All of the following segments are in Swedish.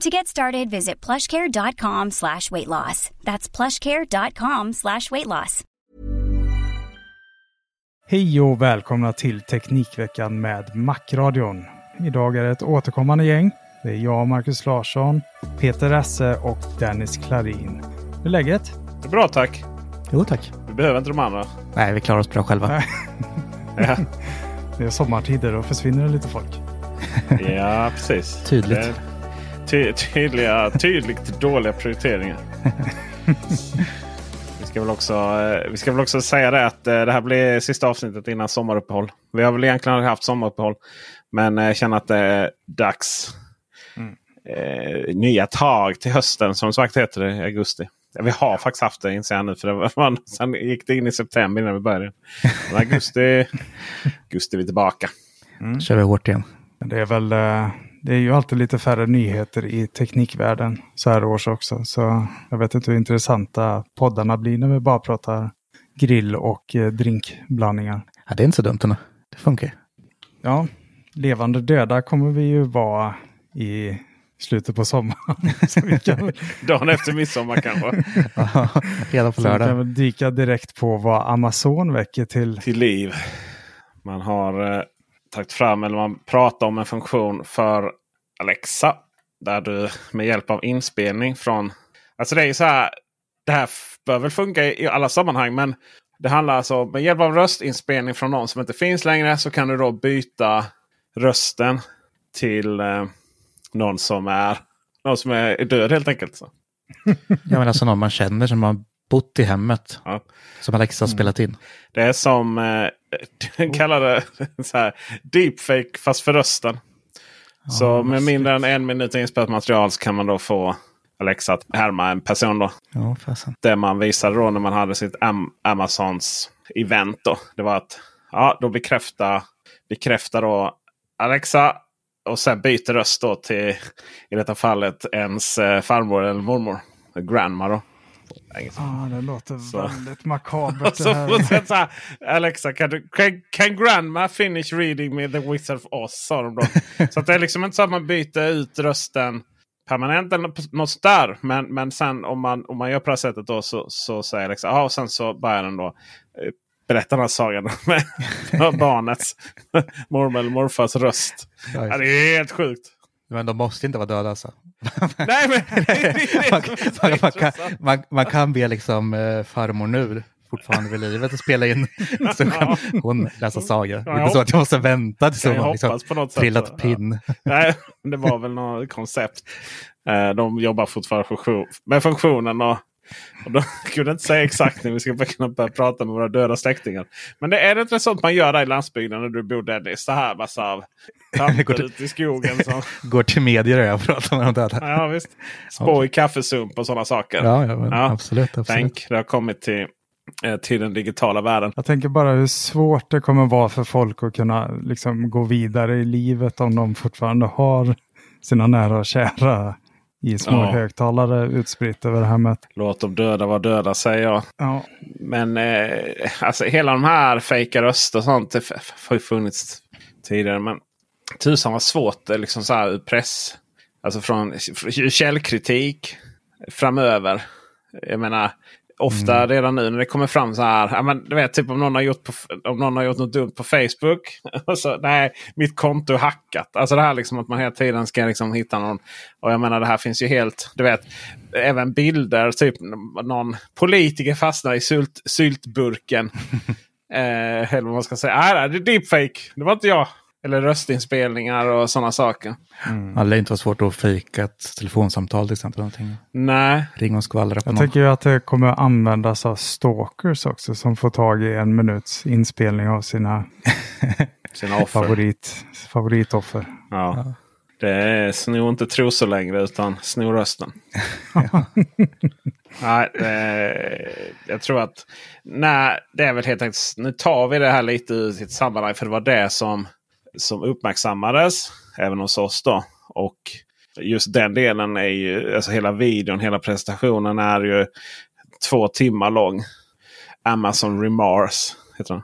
To get started, visit plushcare.com slash weight loss. That's plushcare.com slash weight loss. Hej och välkomna till Teknikveckan med Macradion. Idag är det ett återkommande gäng. Det är jag, Marcus Larsson, Peter Esse och Dennis Klarin. Hur är läget? Det är bra tack. Jo tack. Vi behöver inte de andra. Nej, vi klarar oss bra själva. Ja, Det är sommartider och försvinner det lite folk. ja precis. Tydligt. Det Ty tydliga, tydligt dåliga prioriteringar. Vi ska, väl också, eh, vi ska väl också säga det att eh, det här blir sista avsnittet innan sommaruppehåll. Vi har väl egentligen aldrig haft sommaruppehåll. Men jag känner att det är dags. Eh, nya tag till hösten som sagt heter det i augusti. Vi har faktiskt haft det inser jag nu. För det var, sen gick det in i september innan vi började. Men augusti, augusti är vi tillbaka. kör vi hårt igen. Det är väl eh, det är ju alltid lite färre nyheter i teknikvärlden så här års också. Så jag vet inte hur intressanta poddarna blir när vi bara pratar grill och eh, drinkblandningar. Ja, det är inte så dumt ändå. Det funkar. Ja, levande döda kommer vi ju vara i slutet på sommaren. kan, Dagen efter midsommar kanske. Ja, Redan på så vi kan lördag. väl dyka direkt på vad Amazon väcker till. till liv. Man har eh, tagit fram eller man pratar om en funktion för Alexa. Där du med hjälp av inspelning från... Alltså det är ju så här. Det här bör väl funka i alla sammanhang. Men det handlar alltså om med hjälp av röstinspelning från någon som inte finns längre. Så kan du då byta rösten till eh, någon som är någon som är död helt enkelt. Så. Ja, men alltså någon man känner som man bott i hemmet. Ja. Som Alexa har spelat in. Det är som eh, kallar det så här, deepfake fast för rösten. så med mindre än en minut inspelat material så kan man då få Alexa att härma en person. Då. Ja, fasen. Det man visade då när man hade sitt Am Amazons event. Då, det var att ja, då bekräfta, bekräfta då Alexa och sen byter röst då till i detta fallet ens eh, farmor eller mormor. Grandma då. Ja, det låter Så. väldigt makabert. Så fortsätter så här. Alexa, kan, du, can, can grandma finish reading me The Wizard of Oz? Sa de då. så det är liksom inte så att man byter ut rösten permanent eller något- där. Men, men sen om man, om man gör på det här sättet då så, så säger Alexa. Ja, och sen så börjar den då eh, berätta den här sagan med barnets mormor eller morfars röst. Ja, det är helt sjukt. Men de måste inte vara döda alltså. Nej, men, man, man, man, kan, man, man kan be liksom eh, farmor nu fortfarande vid livet och spela in. Så kan hon läsa saga. Det är Ja, inte så att jag måste vänta tills hon liksom på något sätt. trillat så. pinn. Nej, det var väl något koncept. Eh, De jobbar fortfarande med funktionen. Och, och de kunde inte säga exakt när vi ska kunna börja prata med våra döda släktingar. Men det är det inte sånt man gör där i landsbygden när du bor Dennis? Så här massa tanter ute i skogen. Som, Går till medier och pratar med de döda. ja, visst. Spå i kaffesump och sådana saker. Ja, ja, men Ja. absolut. absolut. Tänk, det har kommit till, eh, till den digitala världen. Jag tänker bara hur svårt det kommer vara för folk att kunna liksom gå vidare i livet om de fortfarande har sina nära och kära i små Ja. högtalare utspritt över hemmet. Låt dem döda vara döda säger jag. Ja, Men eh, alltså hela de här fejka röster och sånt det har ju funnits tidigare. Men tusan vad svårt liksom så här ur press. Alltså från källkritik framöver. Jag menar ofta redan nu när det kommer fram så här. Ja, men, du vet typ om någon har gjort, på, om någon har gjort något dumt på Facebook. Och så, nej, mitt konto är hackat. Alltså det här liksom att man hela tiden ska liksom hitta någon. Och jag menar det här finns ju helt. Du vet även bilder. Typ någon politiker fastnar i sylt, syltburken. eh, eller vad man ska säga. Nej, det är deepfake. Det var inte jag. Eller röstinspelningar och sådana saker. Det lär inte vara svårt att fejka ett telefonsamtal till exempel. Någonting. Nej, Ring och skvallra på jag någon. tänker ju att det kommer att användas av stalkers också som får tag i en minuts inspelning av sina sina offer. favorit, favoritoffer. Ja. Det är sno inte trosor längre utan sno rösten. nej, eh, jag tror att nej, det är väl helt enkelt. Nu tar vi det här lite ur sitt sammanhang. För det var det som, som uppmärksammades även hos oss. då. Och just den delen är ju, alltså hela videon, hela presentationen är ju två timmar lång. Amazon Remars heter den.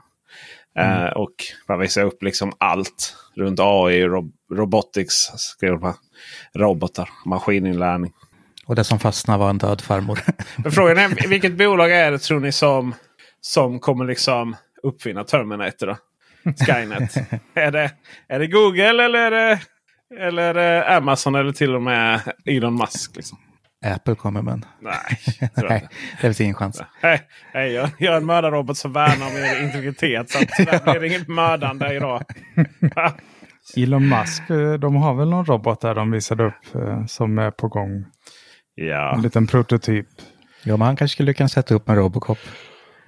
Eh, och man visar upp liksom allt runt AI, rob robotics, skrev på robotar, maskininlärning. Och det som fastnade var en död farmor. Frågan är vilket bolag är det tror ni som, som kommer liksom uppfinna Terminator? Då? Skynet. är, det, är det Google eller är det, eller är det Amazon eller till och med Elon Musk? Liksom? Apple kommer med en. Nej, Nej, inte. det finns ingen chans. Hej, jag, jag är en mördarrobot som värnar om er integritet. Så att tyvärr blir det inget mördande idag. Elon Musk, eh, de har väl någon robot där de visade upp eh, som är på gång. ja. En liten prototyp. Ja, men han kanske skulle kunna sätta upp en Robocop.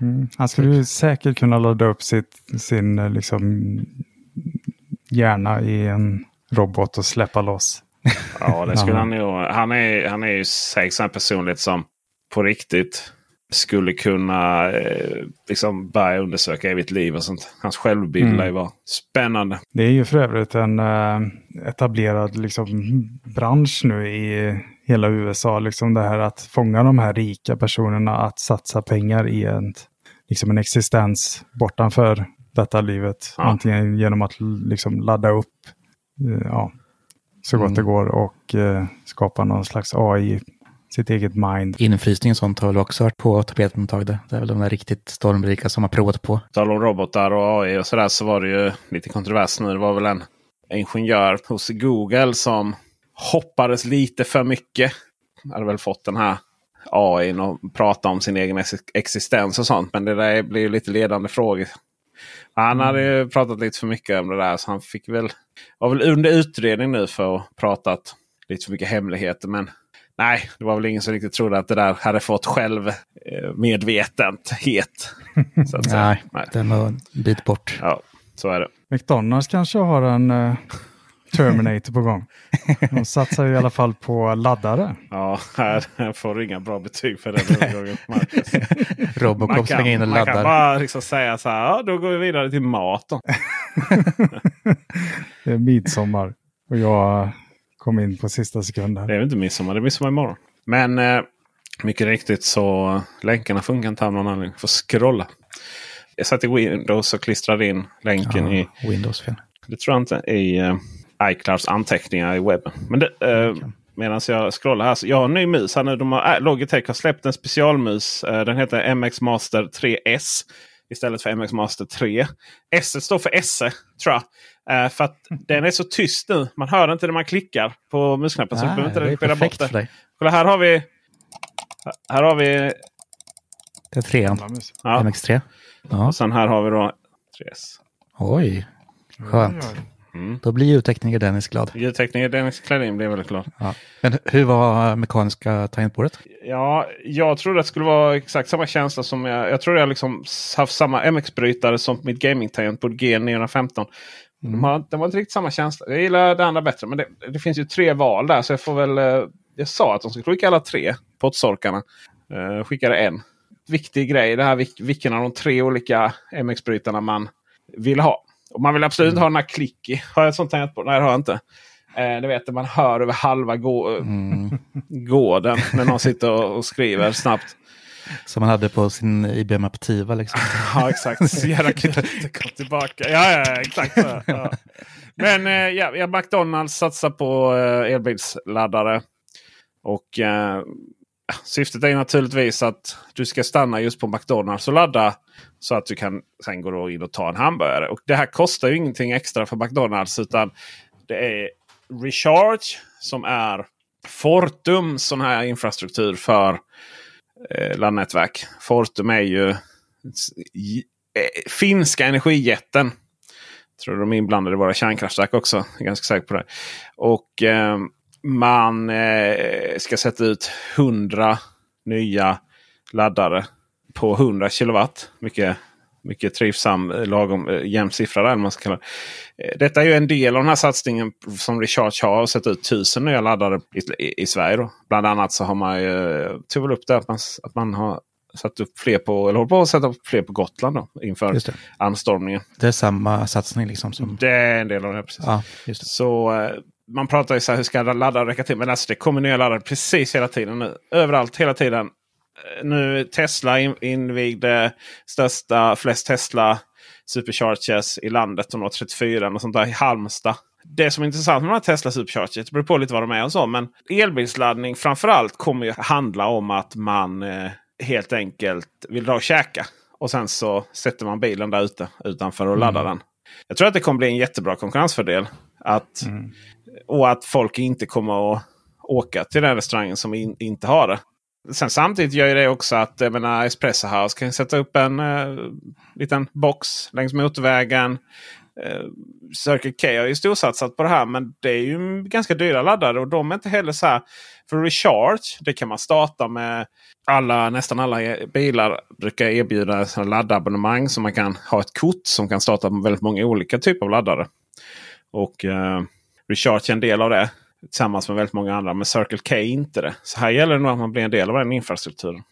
Mm. Han skulle ju säkert kunna ladda upp sitt, sin eh, liksom, hjärna i en robot och släppa loss. Ja, det skulle han nog. Han är, han är ju säkert en personlighet som på riktigt skulle kunna eh, liksom börja undersöka evigt liv och sånt. Hans självbild Mm. vara spännande. Det är ju för övrigt en eh, etablerad liksom, bransch nu i hela USA. Liksom det här att fånga de här rika personerna att satsa pengar i en, liksom en existens bortanför detta livet. Ja. Antingen genom att liksom ladda upp eh, ja, så gott Mm. det går och eh, skapa någon slags AI, sitt eget mind. Infrysning och sånt har väl också varit på tapeten ett tag. Det Det är väl de där riktigt stormrika som har provat på. Tal om robotar och AI och sådär så var det ju lite kontrovers nu. Det var väl en ingenjör hos Google som hoppades lite för mycket. Hade väl fått den här AI och prata om sin egen ex- existens och sånt. Men det där blir ju lite ledande frågor. Han hade ju pratat lite för mycket om det där. Så han fick väl, var väl under utredning nu för att pratat lite för mycket hemligheter. Men nej, det var väl ingen som riktigt trodde att det där hade fått själv eh, medvetenhet. Så att säga. Nej, Nej. det är nog en bit bort. Ja, så är det. McDonalds kanske har en eh, Terminator på gång. De satsar ju i alla fall på laddare. Ja, här här får du inga bra betyg för den. Marcus. Robocop slänger in och man kan laddar. bara liksom säga så här. Ja, då går vi vidare till mat. Då. Det är midsommar och jag kom in på sista sekunden. Det är väl inte midsommar, det är midsommar imorgon. Men eh, mycket riktigt så länkarna funkar inte av någon anledning. Får scrolla. Jag satt i Windows och klistrade in länken i, Ja, Windows fel. det tror jag inte, i eh, iClouds anteckningar i webben. Men det, eh, medan jag scrollar här. Så jag har en ny mus här nu. De har, äh, Logitech har släppt en specialmus. Eh, den heter MX Master 3S. Istället för MX Master 3. S står för SE tror jag. Eh, för att den är så tyst nu. Man hör inte när man klickar på musknappen. Så du Ah, behöver inte det är redigera bort det. för dig. Kolla här har vi. Här har vi. Det är trean. Ja, MX3. Ja. och sen här har vi då 3S. Oj, skönt. Mm. Då blir ljudtekniker Dennis glad. Ljudtekniker Dennis Klarin blev väldigt glad. Ja. Men hur var mekaniska tangentbordet? Ja, jag trodde att det skulle vara exakt samma känsla som jag. Jag tror jag liksom haft samma MX-brytare som mitt gaming-tangentbord G915. De har, det var inte riktigt samma känsla. Jag gillar det andra bättre. Men det, det finns ju tre val där. Så jag får väl... eh, Jag sa att de skulle skicka alla tre pottsorkarna. Uh, skickade en. Viktig grej. Det här vilk- vilken av de tre olika MX-brytarna man vill ha. Och man vill absolut inte ha den här klicky. Har jag ett sånt tangentbord? Nej, det har jag inte. Eh, du vet, man hör över halva gå Mm. gården när någon sitter och, och skriver snabbt. Som man hade på sin IBM Aptiva. Liksom. Ja, exakt. Så jävla kom tillbaka. Ja, ja, exakt. Ja. Men eh, ja, ja, McDonalds satsar på eh, elbilsladdare. Och eh, syftet är naturligtvis att du ska stanna just på McDonalds och ladda. Så att du kan sen gå in och ta en hamburgare. Och det här kostar ju ingenting extra för McDonalds. Utan det är Recharge som är Fortums sån här infrastruktur för eh, laddnätverk. Fortum är ju eh, finska energijätten. Tror de är inblandade i våra kärnkraftverk också. Jag är ganska säker på det. Och eh, man eh, ska sätta ut 100 nya laddare på 100 kilowatt. Mycket, mycket trivsam, eh, lagom eh, jämn siffra där. Man ska kalla det. Detta är ju en del av den här satsningen som Recharge har. och Sätta ut 1000 nya laddare i, i, Sverige. Då. Bland annat så har man ju tog väl upp det att man, att man har satt upp fler på, eller håller på att sätta upp fler på Gotland då, inför det. anstormningen. det är samma satsning liksom. Som... Det är en del av det. Precis. Ja. Så man pratar ju så här, hur ska laddare räcka till? Men alltså det kommer nya laddare precis hela tiden nu. Överallt, hela tiden. Eh, Nu Tesla in, invigde största, flest Tesla Superchargers i landet. De har 34 och sånt där i Halmstad. Det som är intressant med de här Tesla Superchargers, det beror på lite vad de är och så. Men elbilsladdning framförallt kommer ju handla om att man eh, helt enkelt vill dra och käka. Och sen så sätter man bilen där ute utanför och laddar den. Jag tror att det kommer bli en jättebra konkurrensfördel. Att, och att folk inte kommer att åka till den restaurangen som in, inte har det. Sen samtidigt gör ju det också att jag menar, Espresso House kan sätta upp en eh, liten box längs motorvägen. Eh, Circle K har ju storsatsat på det här men det är ju ganska dyra laddare och de är inte heller så här. För Recharge det kan man starta med alla, nästan alla e- bilar brukar erbjuda laddabonnemang. Så man kan ha ett kort som kan starta med väldigt många olika typer av laddare. Och eh, Recharge är en del av det. Tillsammans med väldigt många andra. Men Circle K är inte det. Så här gäller det nog att man blir en del av den infrastrukturen.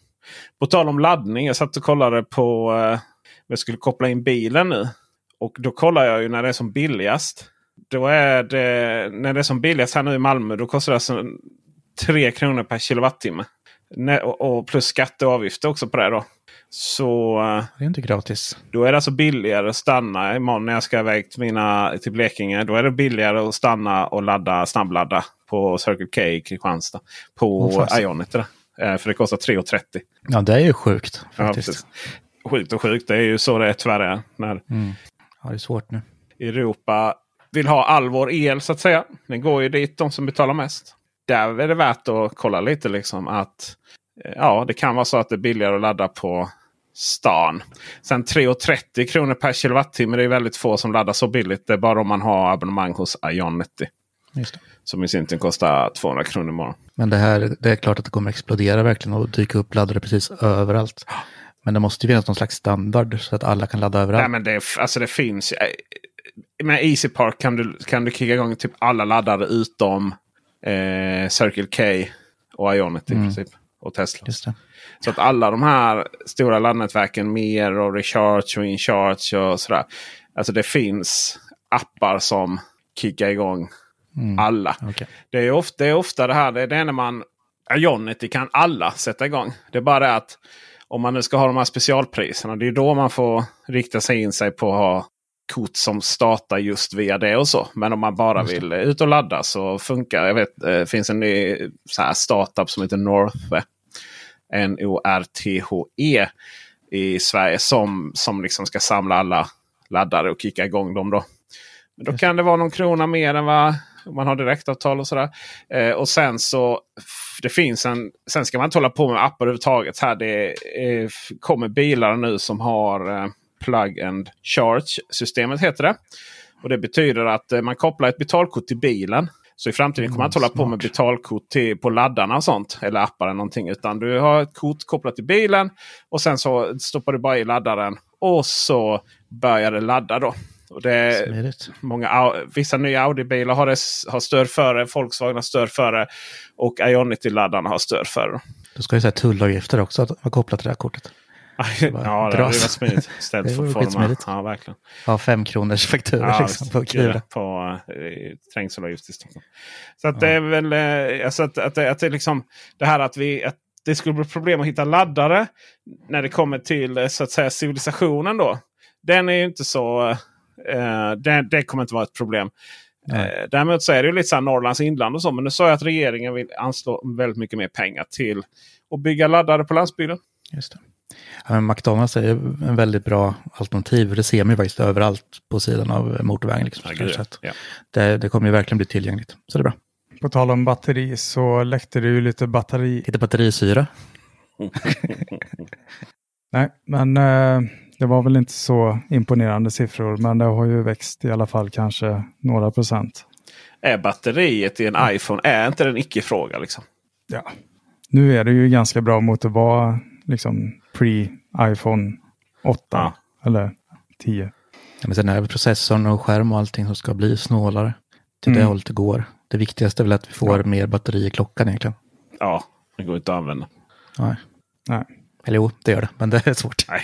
På tal om laddning. Jag satt och kollade på... Eh, jag skulle koppla in bilen nu. Och då kollar jag ju när det är som billigast. Då är det, när det är som billigast här nu i Malmö. Då kostar det alltså 3 kronor per kilowattimme. Och, plus skatt och avgifter också på det då. Så Det är inte gratis. då är det alltså billigare att stanna imorgon när jag ska iväg till, mina, till Blekinge. Då är det billigare att stanna och ladda snabbladda på Circle K i Kristianstad. På fasen. Ionity. Eh, För det kostar 3,30. Ja, det är ju sjukt Ja, faktiskt. precis. sjukt och sjukt. Det är ju så det är tyvärr är. När Mm. Ja, det är svårt nu. Europa vill ha all vår el så att säga. Den går ju dit de som betalar mest. Där är det värt att kolla lite liksom att ja, det kan vara så att det är billigare att ladda på stan. Sen 3,30 kronor per kilowattimme. Det är väldigt få som laddar så billigt. Det är bara om man har abonnemang hos Ionity. Som i sin tur kostar 200 kronor imorgon. Men det här, det är klart att det kommer explodera verkligen och dyka upp laddare precis överallt. Men det måste ju finnas någon slags standard så att alla kan ladda överallt. Nej, men det, alltså det finns eh, Med Easy Park kan du, kan du kicka igång typ alla laddare utom eh, Circle K och Ionity i princip. Och Tesla. Så att alla de här stora laddnätverken, Mer och Recharge och Incharge och sådär. Alltså det finns appar som kickar igång alla. Okej. Det är, ofta, det är ofta det här, det är det när man... Ionity kan alla sätta igång. Det är bara det att om man nu ska ha de här specialpriserna. Det är då man får rikta sig in sig på att ha kort som startar just via det och så. Men om man bara vill eh, ut och ladda så funkar Jag vet det finns en ny så här startup som heter Northve. N-O-R-T-H-E i Sverige som, som liksom ska samla alla laddare och kicka igång dem. Då. Men då kan det vara någon krona mer än vad man har direktavtal och sådär. Eh, och sen så det finns en. Sen ska man inte hålla på med appar överhuvudtaget. Här det eh, kommer bilar nu som har eh, plug and charge systemet heter det. Och det betyder att eh, man kopplar ett betalkort till bilen. Så i framtiden kommer man inte hålla på med betalkort till, på laddarna och sånt. Eller appar eller någonting. Utan du har ett kort kopplat till bilen. Och sen så stoppar du bara i laddaren. Och så börjar det ladda då. Och det, Smidigt. många, vissa nya Audi-bilar har, det, har stöd för det. Volkswagen har stöd för det. Och Ionity-laddarna har stöd för det. Då ska ju säga tullavgifter också att vara kopplat till det här kortet. Ja, bara det hade varit smidigt. Istället Det för att forma. Ja, verkligen. Ja, fem kronors faktura Ja, liksom, på Kivra. på eh, trängselavgift i Stockholm. Så att det är väl eh, alltså att, att, att det, liksom, det här att, vi, att det skulle bli problem att hitta laddare när det kommer till eh, så att säga civilisationen. då. Den är ju inte så... Eh, det, det kommer inte vara ett problem. Eh, däremot så är det ju lite så här Norrlands inland och så. Men nu sa jag att regeringen vill anslå väldigt mycket mer pengar till att bygga laddare på landsbygden. Just det. McDonalds är en väldigt bra alternativ. Det ser man ju faktiskt överallt på sidan av motorvägen. Liksom, Ja, att ja. det, det kommer ju verkligen bli tillgängligt. Så det är bra. På tal om batteri så läckte det ju lite batteri. Lite batterisyra. Nej, men eh, det var väl inte så imponerande siffror, men det har ju växt i alla fall kanske några procent. Är batteriet i en iPhone är inte det en icke-fråga? Liksom? Ja, nu är det ju ganska bra mot att vara liksom pre-iPhone 8 Ja. eller 10. Ja, men sen är det processorn och skärm och allting som ska bli snålare. Till det Mm. hållet det går. Det viktigaste är väl att vi får mer batteri i klockan egentligen. Ja, det går inte att använda. Nej. Nej. Eller jo, det gör det, men det är svårt. Nej.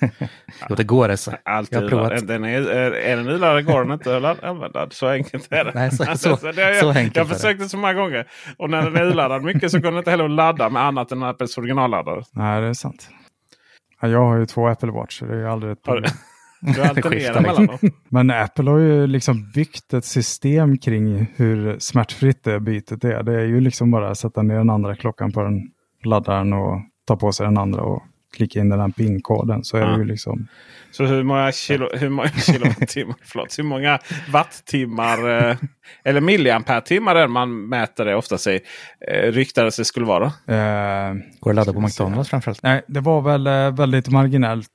Jo, det går alltså. Allt Jag provat. Den är, är, är den urladdad går den inte att använda. Så enkelt är det. Nej, så- så- det har jag, så enkelt jag är det. försökte så många gånger. Och när den är urladdad mycket så går den inte heller att ladda med annat än Apples originalladdare. Nej, det är sant. Ja, jag har ju två Apple Watch, så det är ju aldrig ett problem. Du alternerar skiftar mellan dem. Men Apple har ju liksom byggt ett system kring hur smärtfritt det bytet är. Det är ju liksom bara att sätta ner den andra klockan på den laddaren och ta på sig den andra och klicka in den här PIN-koden. Så är Ja. det ju liksom... Så hur många, kilo, hur många kilowattimmar, förlåt, hur många wattimmar eh, eller milliampere-timmar är man mäter det oftast i? Eh, ryktades det skulle vara. Eh, Går det att ladda på. McDonalds framförallt? nej, det var väl eh, väldigt marginellt.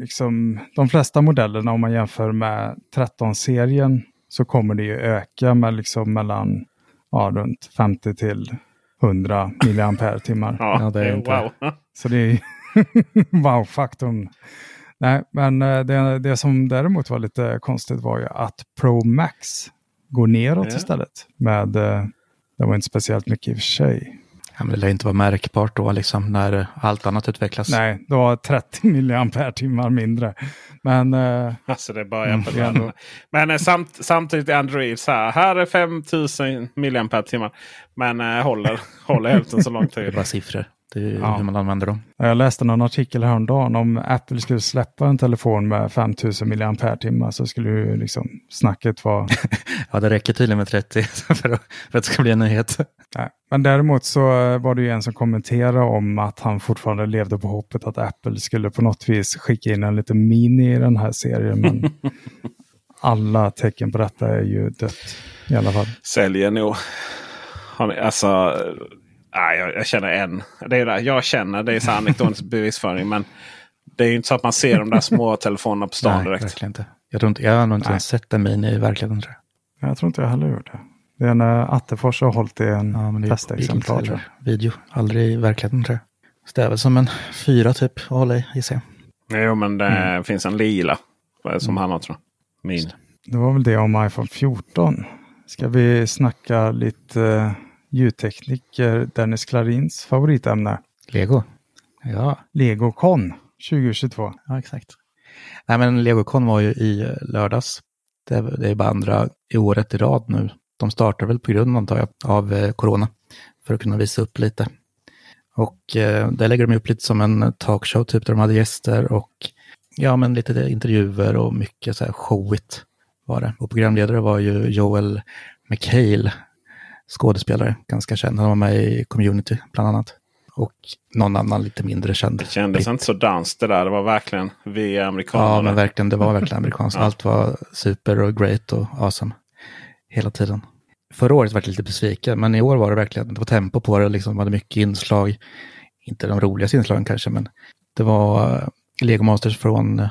Liksom, de flesta modellerna om man jämför med 13-serien så kommer det ju öka med liksom mellan ja, runt 50 till 100 milliampere-timmar. Ja, Ja, det är inte- wow. Så det är wow-faktorn. Nej, men eh, det, det som däremot var lite konstigt var ju att Pro Max går neråt Ja. istället. Med, eh, det var inte speciellt mycket i och för sig. Ja, men det lär inte vara märkbart då, liksom, när allt annat utvecklas. Nej, det var 30 milliampere-timmar mindre. Men eh, Alltså det är bara mm, ändå- Men eh, samt, samtidigt är Android så här. Här är 5000 milliampere-timmar. Men eh, håller, håller hälften så lång Det är tid. bara siffror. Det är Ja. hur man använder dem. jag läste någon artikel häromdagen om Apple skulle släppa en telefon med 5000 milliampere-timmar så skulle ju liksom snacket vara Ja, det räcker tydligen med 30 för att, för att det ska bli en nyhet. Nej. Men däremot så var det ju en som kommenterade om att han fortfarande levde på hoppet att Apple skulle på något vis skicka in en liten mini i den här serien. Men alla tecken på detta är ju dött i alla fall. Säljer nog. Alltså, nej, jag, jag känner en. Det är det jag känner. Det är så anekdotisk bevisföring. Men det är ju inte så att man ser de där små telefonerna på stan Nej, direkt. verkligen inte. Jag, tror inte, jag har nog inte ens sett en mini i verkligheten. Tror jag. Jag tror inte jag heller gjort det. Det är när Attefors har hållit i en Ja, men det testexemplar. tror eller video. Aldrig i verkligheten tror jag. Så det är väl som en fyra typ att hålla i, gissar jag. Jo, men det Mm. finns en lila. det Som han har tror jag. Min. jag. Det var väl det om iPhone 14. Ska vi snacka lite uh, ljudtekniker Dennis Klarins favoritämne? Lego. Ja, LegoCon 2022. ja exakt. Nej, men LegoCon var ju i lördags. Det, är- det är bara andra i året i rad nu. De startar väl på grund, antar jag, av eh, corona. För att kunna visa upp lite. Och eh, där lägger de upp lite som en talkshow, typ där de hade gäster och ja, men lite intervjuer och mycket så här showigt var det. Och programledare var ju Joel McHale, skådespelare, ganska känd. Han var med i Community bland annat. Och någon annan lite mindre känd. Det kändes inte så danskt det där. Det var verkligen vi amerikaner. Ja, men verkligen, det var verkligen amerikanskt. Ja. Allt var super och great och awesome hela tiden. Förra året var jag lite besviken, men i år var det verkligen, det var tempo på det, liksom, hade mycket inslag. Inte de roligaste inslagen kanske, men det var eh, Lego Masters från eh,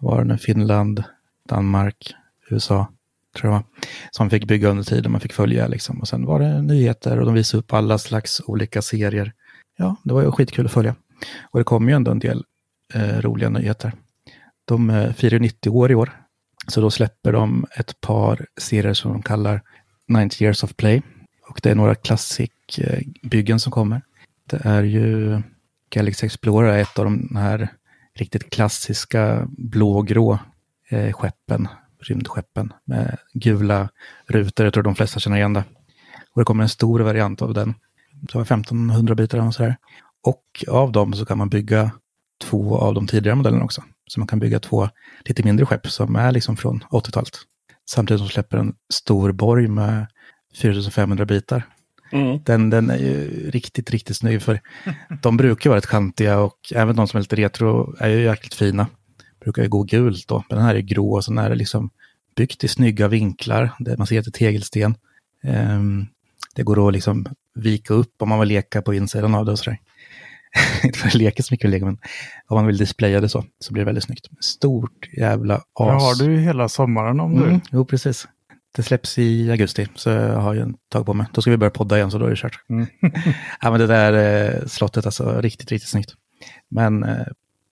var det nu, Finland, Danmark, USA, tror jag som fick bygga under tiden, man fick följa liksom. Och sen var det nyheter och de visade upp alla slags olika serier. Ja, det var ju skitkul att följa. Och det kom ju ändå en del eh, roliga nyheter. De eh, firar 90 år i år. Så då släpper de ett par serier som de kallar 90 years of play. Och det är några klassikbyggen som kommer. Det är ju Galaxy Explorer är ett av de här riktigt klassiska blågrå eh, skeppen, rymdskeppen med gula rutor. Jag tror de flesta känner igen det. Och det kommer en stor variant av den. Så 1500 bitar och sådär. Och av dem så kan man bygga två av de tidigare modellerna också. Så man kan bygga två lite mindre skepp som är liksom från 80-talet. Samtidigt som släpper en stor borg med 4500 bitar. Mm. Den, den är ju riktigt, riktigt snygg. För de brukar vara rätt kantiga och även de som är lite retro är ju jäkligt fina. Brukar ju gå gult då. Men den här är grå och sen är det liksom byggt i snygga vinklar. Det man ser att det är tegelsten. Ehm, det går att liksom vika upp om man vill leka på insidan av det och sådär. Inte för att leka så mycket med lego, men om man vill displaya det så, så blir det väldigt snyggt. Stort jävla as. Det har du ju hela sommaren om Mm, du. jo, precis. Det släpps i augusti, så jag har ju en tag på mig. Då ska vi börja podda igen, så då är det kört. Mm. ja, men det där eh, slottet, alltså riktigt, riktigt snyggt. Men eh,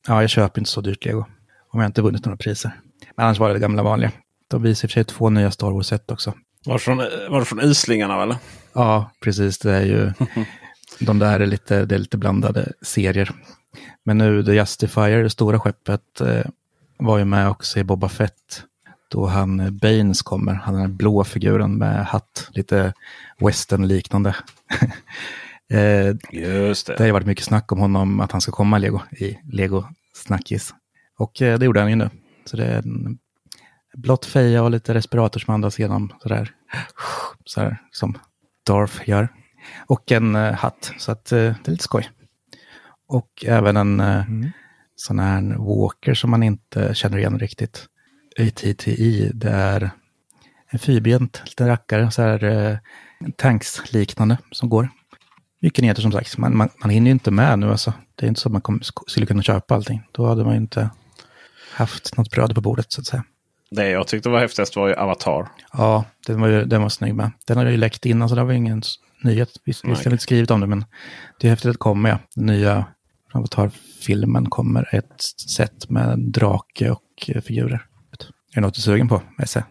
ja, jag köper inte så dyrt lego. Om jag inte vunnit några priser. Men annars var det det gamla vanliga. De visar i och för sig två nya Star Wars-set också. Var det från, var det från Islingarna eller? Ja, precis. Det är ju, de där är lite, det är lite blandade serier. Men nu The Justifier, det stora skeppet, eh, var ju med också i Boba Fett. Då han eh, Baines kommer, han den här blå figuren med hatt, lite western-liknande. eh, Just det har ju varit mycket snack om honom, att han ska komma Lego, i Lego Snackis. Och eh, det gjorde han ju nu. Så det är en blått feja och lite respirator som andas igenom sådär. Sådär som Darth gör. Och en eh, hatt, så att eh, det är lite skoj. Och även en eh, sån här walker som man inte känner igen riktigt. ATTI, det är en fyrbent liten rackare, så här eh, tanks-liknande som går. Mycket nyheter som sagt, man, man, man hinner ju inte med nu alltså. Det är inte så att man kom, skulle kunna köpa allting. Då hade man ju inte haft något bröd på bordet så att säga. Det jag tyckte var häftigast var ju Avatar. Ja, den var, ju, den var snygg med. Den har ju läckt innan så det var ingen nyhet. Visst, visst har vi inte skrivit om det, men det är häftigt att det kommer. Ja. Den nya Avatar-filmen kommer ett set med drake och eh, figurer. Är det något du är sugen på, Esse?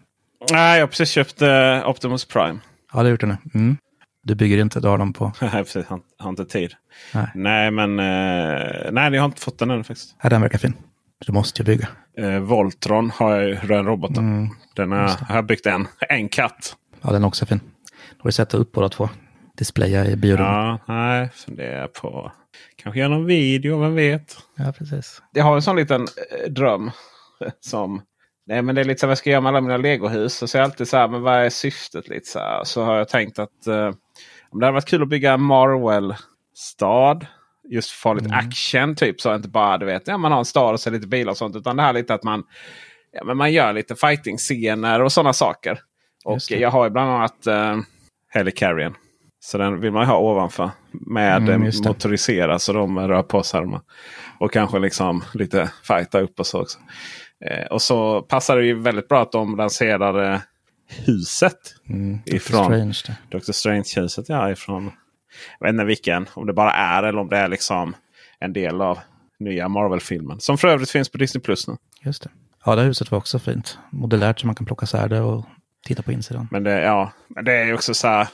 Nej, jag har precis köpt eh, Optimus Prime. Ja, det har gjort det nu. Mm. Du bygger inte, du har dem på... Nej, precis. Han har inte tid. Nej. Nej, men eh, nej, jag har inte fått den ännu faktiskt. Ja, den verkar fin. Du måste ju bygga. Eh, Voltron har jag ju, den roboten. Mm. Den är, jag har byggt en. En katt. Ja, den är också fin. Då har du sätta upp båda två. Displaya i biorummet. Ja, nej, funderar på. Kanske göra någon video, vem vet? Ja, precis. Jag har en sån liten eh, dröm. Som, nej men det är lite så vad ska jag göra med alla mina legohus? Och så är jag alltid så här, men vad är syftet? Lite så, här. så har jag tänkt att eh, om det hade varit kul att bygga en Marvel-stad. Just få lite action. Typ så inte bara du vet, ja, man har en stad och så lite bilar och sånt. Utan det här lite att man, ja, men man gör lite fighting-scener och sådana saker. Och jag har ju bland annat eh, Helicarrier. Så den vill man ha ovanför. Med Mm, mm, det. motoriserad så de rör på sig. Och kanske liksom lite fighta upp och så också. Eh, och så passar det ju väldigt bra att de lanserade huset. Mm. Ifrån-. Dr. Strange-huset. Ja, ifrån... Jag vet inte vilken. Om det bara är eller om det är liksom en del av nya Marvel-filmen. Som för övrigt finns på Disney Plus nu. Just det. Ja, det huset var också fint. Modellärt så man kan plocka isär det och titta på insidan. Men det, ja, men det är ju också så här.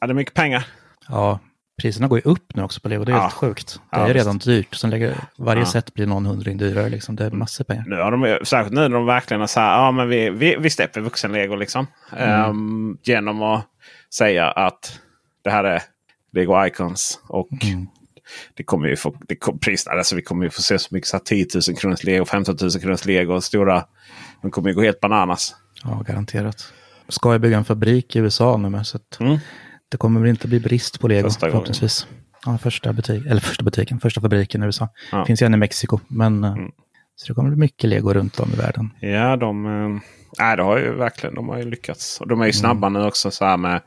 Ja, det är mycket pengar. Ja, priserna går ju upp nu också på Lego. Det är Ja. helt sjukt. Det Ja, är ju visst. redan dyrt. Sen lägger varje Ja. set blir någon hundring dyrare. Liksom. Det är massor pengar. Nu har de, särskilt nu när de verkligen är så här. Ja, men vi, vi, vi släpper vuxen-lego liksom. Ehm, genom att säga att det här är Lego Icons. Och Mm. det kommer ju få det kom, pris, alltså vi kommer ju få se så mycket så här 10 000 kronors lego, 15 000 kronors lego. Stora, de kommer ju gå helt bananas. Ja, garanterat. Ska jag bygga en fabrik i USA nu med. Så Mm. det kommer väl inte bli brist på Lego Första förhoppningsvis. Ja, första, butik, eller första butiken, första fabriken i USA. Ja. Mm. Finns ju en i Mexiko, men eh, så det kommer bli mycket Lego runt om i världen. Ja, de, nej, det har ju verkligen de har ju lyckats. Och de är ju snabba nu också så här med.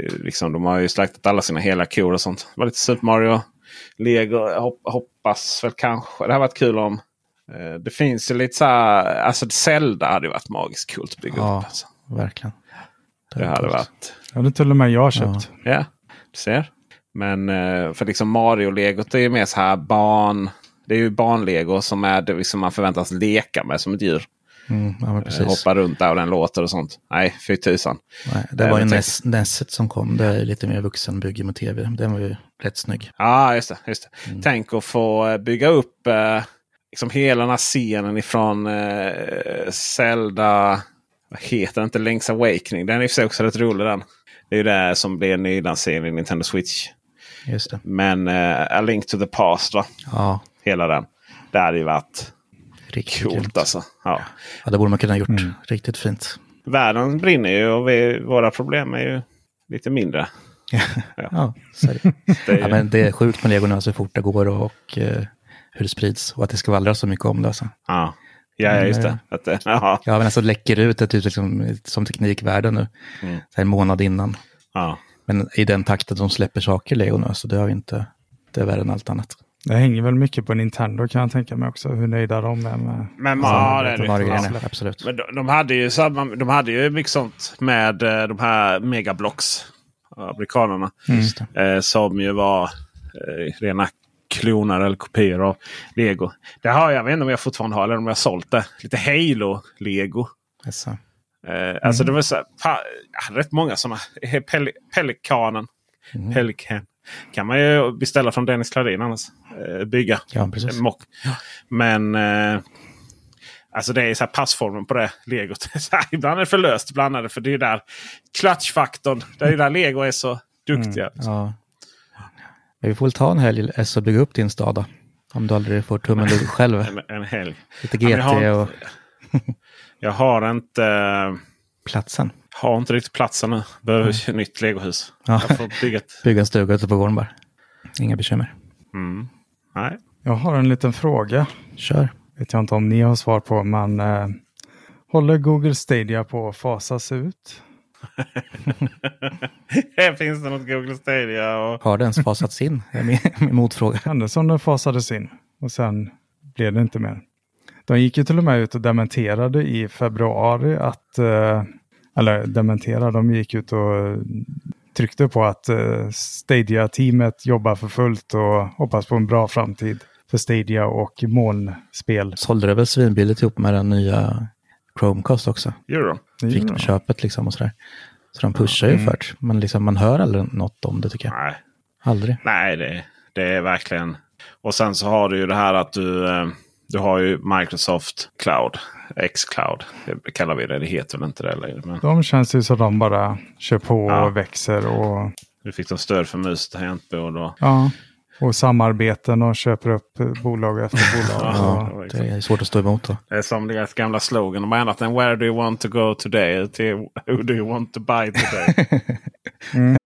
Eh, Liksom, de har ju slaktat alla sina hela kor och sånt. Det var lite Super Mario, Lego. Hop, hoppas väl kanske. Det har varit kul om. eh, Det finns ju lite så här. Alltså Zelda hade varit magiskt coolt att bygga Ja. upp. Alltså. Verkligen. Det hade coolt. varit. Ja, det till och med jag har köpt. Ja, du ser. Men eh, för liksom Mario-legot är ju mer så här barn. Det är ju barnlego som är det liksom man förväntas leka med som ett djur. Mm, ja, Eh. Hoppa runt där och den låter och sånt. Nej, fy tusan. Nej, det Nej, var ju Ness, Nesset som kom. Det är lite mer vuxenbygge med tv. Den var ju rätt snygg. Ja, just det. Just det. Tänk att få eh, bygga upp eh, liksom hela den här scenen ifrån eh, Zelda. Vad heter den inte? Link's Awakening. Den är i och för sig också rätt rolig den. Det är ju det som blir en nylansering i Nintendo Switch. Just det. Men eh, A Link to the Past va? Ja, Hela den. Det hade ju varit riktigt coolt alltså. Ja. Ja, det borde man kunna ha gjort. Riktigt fint. Världen brinner ju och vi, våra problem är ju lite mindre. Ja, så är det. Det är, ja, men det är sjukt med lego nu så fort det går och eh, hur det sprids. Och att det skvallrar så mycket om det. Alltså. ja. ja, ja, just det. Att, det ja, Ja, men alltså läcker ut det typ liksom, som teknikvärlden nu. Mm. Så här en månad innan. ja. Men i den takten de släpper saker Lego nu, så det har vi inte, det är värre än allt annat. Det hänger väl mycket på Nintendo kan jag tänka mig också. Hur nöjda de är med. Men ja, det är de det. absolut. Men de, de hade ju samma, de hade ju mycket sånt med eh, de här megablocks. Amerikanerna. Just det. Eh, som ju var eh, rena kloner eller kopior av Lego. Det har jag, jag vet inte om jag fortfarande har eller om jag har sålt det. Lite Halo-Lego. Alltså, Eh, Alltså det var så här, pa, rätt många sådana. Pel, Pelikanen. Pelikan. Kan man ju beställa från Dennis Klarin annars. Eh, bygga. ja, precis. Mock. Men eh, alltså det är så här passformen på det legot. Så här, ibland är det för löst, ibland är det för det är där klatschfaktorn. Det är där lego är så duktiga. Ja. Men vi får väl ta en helg S och bygga upp din stad då. Om du aldrig får tummen ur själv. En, en helg. Lite Ja, GT jag har och Jag har inte, eh, platsen. Har inte riktigt platsen nu. Behöver ett nytt legohus. Ja. Jag får bygga ett. Bygga en stuga ute på gården bara. Inga bekymmer. Mm. Nej. Jag har en liten fråga. Kör. Vet jag inte om ni har svar på, men eh, håller Google Stadia på att fasas ut? Här finns det något Google Stadia. Och... Har det ens fasats in? Det är min, min motfråga. Kändes som den fasades in och sen blev det inte mer. De gick ju till och med ut och dementerade i februari att, eh, eller dementerade, de gick ut och tryckte på att eh, Stadia-teamet jobbar för fullt och hoppas på en bra framtid för Stadia och molnspel. Sålde det väl svinbilligt ihop med den nya Chromecast också. Euro. Det Fick de de. köpet liksom och sådär. Så de pushar ju för det. Men liksom, man hör aldrig något om det tycker jag. Nej. Aldrig. Nej, det, det är verkligen. Och sen så har du ju det här att du, eh, du har ju Microsoft Cloud. X-Cloud. Det kallar vi det. Det heter väl inte det längre. Men De känns ju som de bara kör på Ja. och växer och, nu fick de stöd för mus och tangentbord. Och, ja, och samarbeten och köper upp bolag efter bolag. Ja. och, Det är svårt att stå emot då. det är som deras gamla slogan. De har ändrat den Where do you want to go today? Till Who do you want to buy today?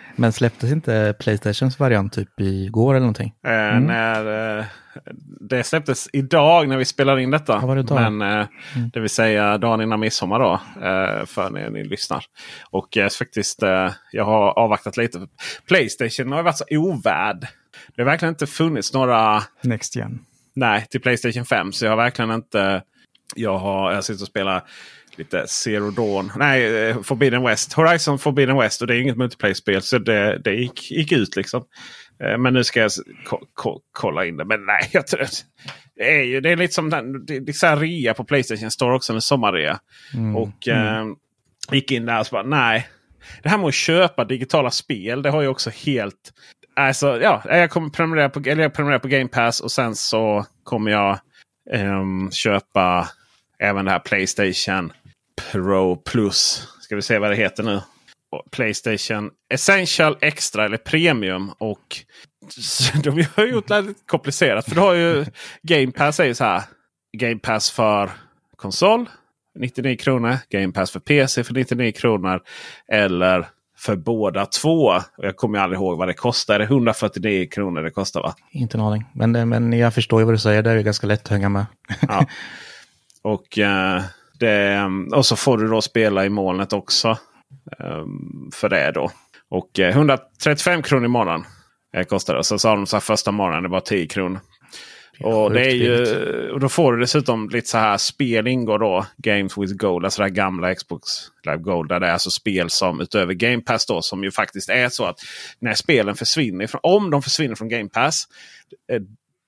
Men släpptes inte Playstations variant typ igår eller någonting? Eh, Mm. när, eh, det släpptes idag när vi spelar in detta. Ja, det? Men, eh, Det vill säga dagen innan midsommar då. Eh, för när ni lyssnar. Och eh, faktiskt, eh, jag har avvaktat lite. Playstation har varit så ovärd. Det har verkligen inte funnits några Next Gen. Nej, till Playstation 5. Så jag har verkligen inte... Jag har jag sitter och spelar lite Zero Dawn. Nej, eh, Forbidden West. Horizon Forbidden West. Och det är inget multiplayer-spel. Så det, det gick, gick ut liksom. Eh, Men nu ska jag s- ko ko kolla in det. Men nej, jag tror det är ju det är lite som den, det, det är så här rea på Playstation Store också. En sommarrea. Mm. Och eh, gick in där och så bara nej. Det här med att köpa digitala spel. Det har ju också helt... Alltså, ja, jag kommer prenumerera på, eller jag prenumererar på Game Pass och sen så kommer jag ehm, köpa även det här Playstation Pro Plus. Ska vi se vad det heter nu. Playstation Essential Extra eller Premium. Och de har gjort det lite komplicerat. För du har ju Game Pass är ju så här. Game Pass för konsol 99 kronor. Game Pass för PC för 99 kronor. Eller för båda två. Jag kommer aldrig ihåg vad det kostar. Är det 149 kronor det kostar va? Inte en aning. Men, men jag förstår ju vad du säger. Det är ju ganska lätt att hänga med. Ja. Och, eh, det, och så får du då spela i molnet också. eh, för det då. Och eh, 135 kronor i månaden eh, kostar det. Så sa de så här första månaden det var 10 kronor. Och, det är ju, och då får du dessutom lite så här spel ingår då. Games with Gold. Alltså det här gamla Xbox Live Gold. Där det är alltså spel som utöver Game Pass då. Som ju faktiskt är så att när spelen försvinner. Om de försvinner från Game Pass.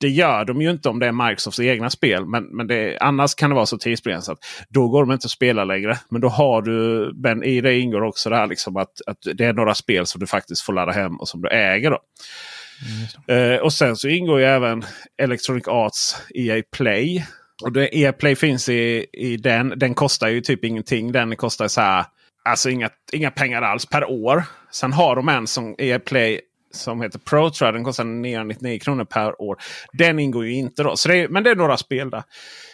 Det gör de ju inte om det är Microsofts egna spel. Men, men det, annars kan det vara så tidsbegränsat. Då går de inte att spela längre. Men då har du, men i det ingår också det här liksom att, att det är några spel som du faktiskt får ladda hem och som du äger. då. Eh, och sen så ingår ju även Electronic Arts EA Play. Och det, EA Play finns i, i den. Den kostar ju typ ingenting. Den kostar så här, alltså inga, inga pengar alls per år. Sen har de en som EA Play som heter Pro tror jag. Den kostar 999 kronor per år. Den ingår ju inte då. Så det är, men det är några spel där.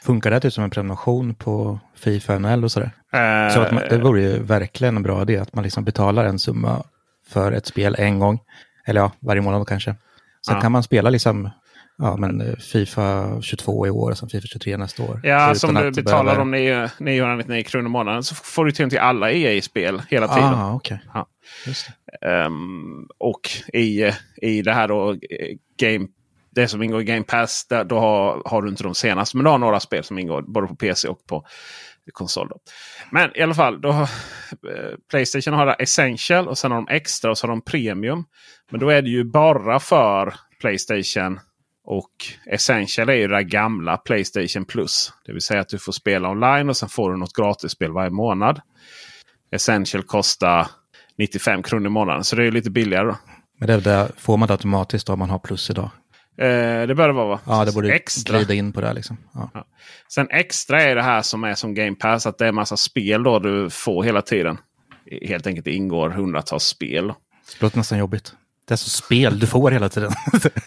Funkar det typ som en prenumeration på Fifa NHL och sådär? Eh, Så att man, det vore ju verkligen en bra idé att man liksom betalar en summa för ett spel en gång. Eller ja, varje månad kanske. Sen Ja. kan man spela liksom ja, men eh, Fifa 22 i år och sen Fifa 23 nästa år. Ja, som du betalar de 9 999 kronor i månaden så får du tillgång till alla EA-spel hela tiden. Ah, okej. Ja. Ehm, och i, i det här då, Game, det som ingår i Game Pass, där, då har, har du inte de senaste. Men du har några spel som ingår både på PC och på konsol. Då. Men i alla fall, då har, eh, Playstation har Essential och sen har de Extra och så har de Premium. Men då är det ju bara för Playstation och Essential är ju det gamla Playstation Plus. Det vill säga att du får spela online och sen får du något gratisspel varje månad. Essential kostar 95 kronor i månaden. Så det är lite billigare. Då. Men det det, får man det automatiskt då om man har plus idag? Eh, det bör det vara va? Ja, det borde extra. glida in på det liksom. Ja. Ja. Sen extra är det här som är som Game Pass. Att det är massa spel då du får hela tiden. Helt enkelt ingår hundratals spel. Det låter nästan jobbigt. Det är så spel du får hela tiden.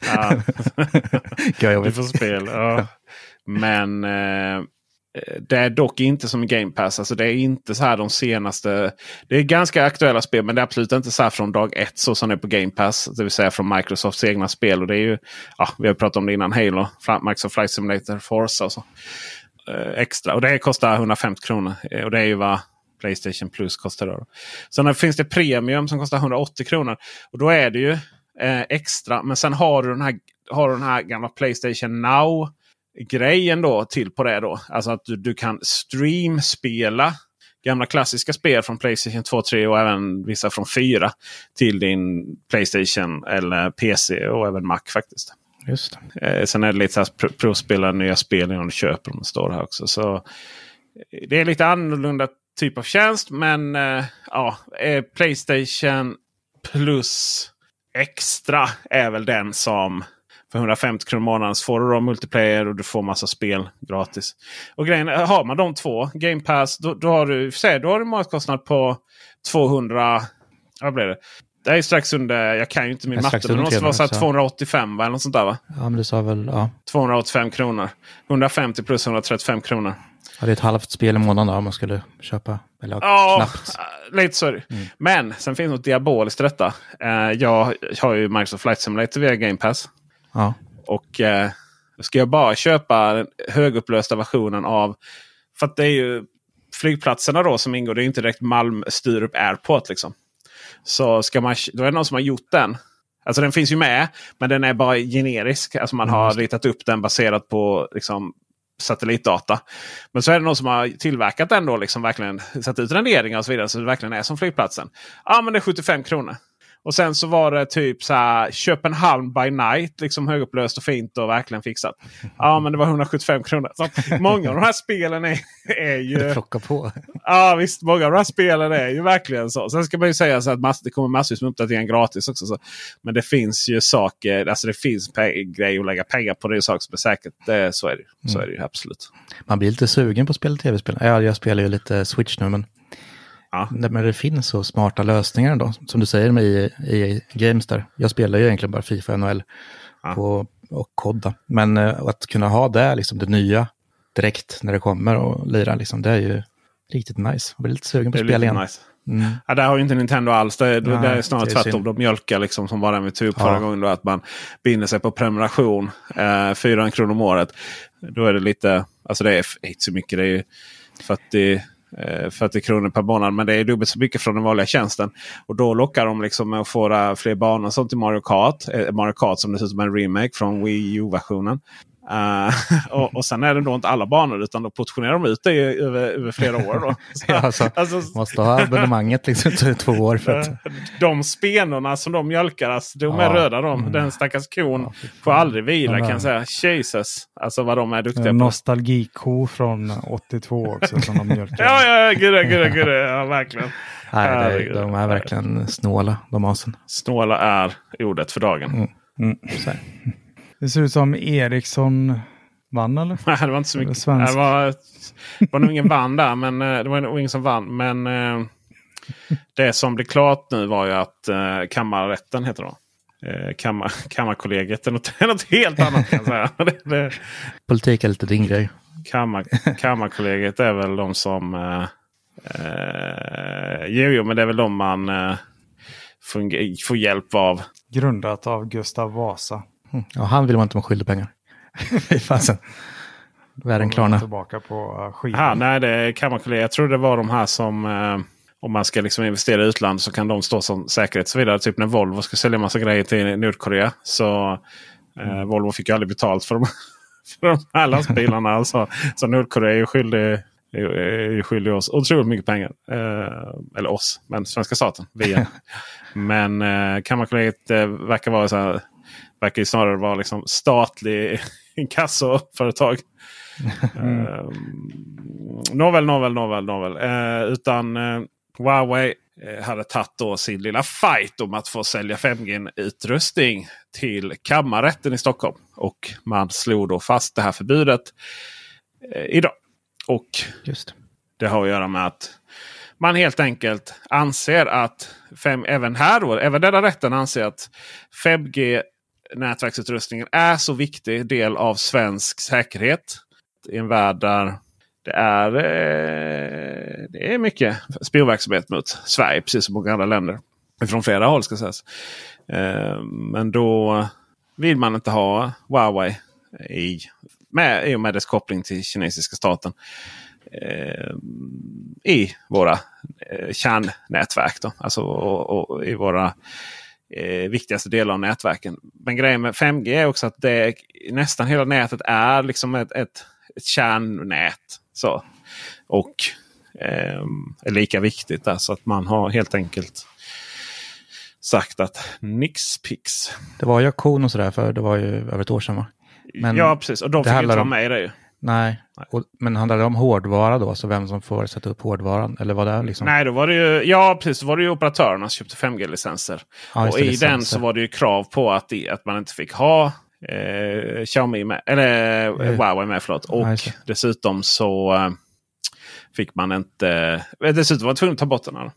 Ja. Vad Du får spel. Ja. Men, eh, Det är dock inte som Game Pass. Alltså det är inte så här de senaste. Det är ganska aktuella spel men det är absolut inte så här från dag ett så som det är på Game Pass. Det vill säga från Microsofts egna spel. Och det är ju, ja, vi har pratat om det innan. Halo, Microsoft Flight Simulator, Forza och så. Eh, extra. Och det kostar 150 kronor. Eh, och det är ju vad Playstation Plus kostar. Då. Sen finns det Premium som kostar 180 kronor. Och då är det ju eh, extra. Men sen har du den här, har du den här gamla Playstation Now grejen då till på det. då. Alltså att du, du kan streamspela gamla klassiska spel från Playstation 2, 3 och även vissa från 4 till din Playstation eller PC och även Mac faktiskt. Just. Eh, sen är det lite så här pr- provspela nya spel innan du köper dem. Står här också. Så eh, det är lite annorlunda typ av tjänst. Men eh, ja, eh, Playstation Plus Extra är väl den som för 150 kronor i månaden får du då multiplayer och du får massa spel gratis. Och grejen har man de två, Game Pass, då, då har du, säg, då har du månadskostnad på 200... Vad blir det? Det är strax under, jag kan ju inte min matte, men det måste vara så här 300, 285 va? eller något sånt där va? Ja, men du sa väl, ja. 285 kronor. 150 plus 135 kronor. Ja. Det är ett halvt spel i månaden då, om man skulle köpa. Eller Ja, knappt. lite så det. Men sen finns något diaboliskt i detta. Eh, jag har ju Microsoft Flight Simulator via Game Pass. Ja. Och eh, ska jag bara köpa den högupplösta versionen av... För att det är ju flygplatserna då som ingår. Det är inte direkt Malmö Sturup Airport liksom. Så ska man, då är det någon som har gjort den. Alltså den finns ju med. Men den är bara generisk. Alltså man har ritat upp den baserat på liksom, satellitdata. Men så är det någon som har tillverkat den då. Liksom verkligen satt ut renderingar och så vidare. Så det verkligen är som flygplatsen. Ja men det är 75 kronor. Och sen så var det typ så här Köpenhamn by night. Liksom högupplöst och fint och verkligen fixat. Ja men det var 175 kronor. Så många av de här spelen är, är ju... Plocka på. Ja visst, många av de här spelen är ju verkligen så. Sen ska man ju säga så att mass, det kommer massvis med uppdateringar gratis också. Så. Men det finns ju saker, alltså det finns grejer att lägga pengar på. Det är saker som är säkert. Det, så är det. Så är det ju absolut. Man blir lite sugen på att spela tv-spel. Ja, jag spelar ju lite Switch nu, men, Ja. Men det finns så smarta lösningar då. Som du säger med EA Games där. Jag spelar ju egentligen bara Fifa NHL Ja. på, och Kodda. Men eh, att kunna ha det, liksom det nya, direkt när det kommer och lira, liksom, det är ju riktigt nice. Jag blir lite sugen på att spela igen. nice. Mm. Ja, där har ju inte Nintendo alls. Det, det, Nej, det är snarare det är tvärtom. De mjölkar liksom som bara vi tog upp Ja. förra gången. Då, att man binder sig på prenumeration. Eh, 400 kronor om året. Då är det lite, alltså det är inte så mycket. Det är ju 40, eh, 40 kronor per månad. Men det är dubbelt så mycket från den vanliga tjänsten. Och då lockar de liksom med att få fler banor som till Mario Kart. Eh, Mario Kart som dessutom är en remake från Wii U-versionen. Eh, och, och sen är det då inte alla banor utan då portionerar de ut det över, över flera år. Då. Så, alltså, alltså, Måste ha abonnemanget liksom två år för att... de spenorna som de mjölkar, alltså, de är Ja. röda de. Mm. Den stackars kon Ja, får aldrig vila kan jag säga. Jesus! Alltså vad de är duktiga En på. nostalgiko från 82 också som de mjölkar. Ja, ja, gud, gud, gud, ja, verkligen. Nej, Herregud. de är verkligen snåla, de asen. Snåla är ordet för dagen. Mm. Mm. Det ser ut som Eriksson vann eller? Nej, det var inte så Det var mycket. svensk. Det var, det var nog ingen vann där, men eh, det var nog ingen som vann. Men eh, det som blev klart nu var ju att eh, kammarrätten heter det. Kammar, kammarkollegiet är något, något helt annat kan jag säga. Det, det, Politik är lite din grej. Kammar, kammarkollegiet är väl de som... Eh, jo, jo, men det är väl de man eh, får, får hjälp av. Grundat av Gustav Vasa. Mm. Ja, han vill man inte vara skyldig pengar. Fy fasen. Världen klarna. Tillbaka på uh, skiten. Aha, nej, det är kammarkollegiet. Jag tror det var de här som... Eh, om man ska liksom investera i utlandet så kan de stå som säkerhet och så vidare. Typ när Volvo ska sälja massa grejer till Nordkorea. Så eh, Volvo fick ju aldrig betalt för de, för de här lastbilarna. alltså. Så Nordkorea är ju skyldig, är, är skyldig oss otroligt mycket pengar. Eh, eller oss, men svenska staten. Via. men eh, Kammarkollegiet eh, verkar vara så här, verkar ju snarare vara liksom statlig inkassoföretag. Mm. Eh, nåväl, nåväl, nåväl, nåväl. Eh, utan eh, Huawei eh, hade tagit då sin lilla fight om att få sälja 5G-utrustning till kammarrätten i Stockholm. Och man slog då fast det här förbudet idag. Och Just. det har att göra med att man helt enkelt anser att, fem, även här då, även denna rätten anser att 5G nätverksutrustningen är så viktig del av svensk säkerhet. I en värld där det är, eh, det är mycket spionverksamhet mot Sverige, precis som många andra länder. Från flera håll ska sägas. Eh, men då vill man inte ha Huawei i, med, i och med dess koppling till kinesiska staten. Eh, I våra eh, kärnnätverk. Då. Alltså och, och i våra eh, viktigaste delar av nätverken. Men grejen med 5G är också att det, nästan hela nätet är liksom ett, ett, ett kärnnät. Så. Och eh, är lika viktigt. Där, så att man har helt enkelt sagt att nix pix. Det var ju auktion och sådär för det var ju över ett år sedan va? Men ja precis, och de fick inte vara med i det ju. Nej, och, men handlar det om hårdvara då? Så vem som får sätta upp hårdvaran? Eller vad det är liksom? Nej, då var det ju, ja, precis, då var det ju operatörerna som köpte 5G-licenser. Ja, och i licenser. den så var det ju krav på att, att man inte fick ha eh, Xiaomi med, eller eh, Eh, Huawei med. Förlåt. Och ja, dessutom så eh, fick man inte... Eh, dessutom var man tvungen att ta bort den. Här.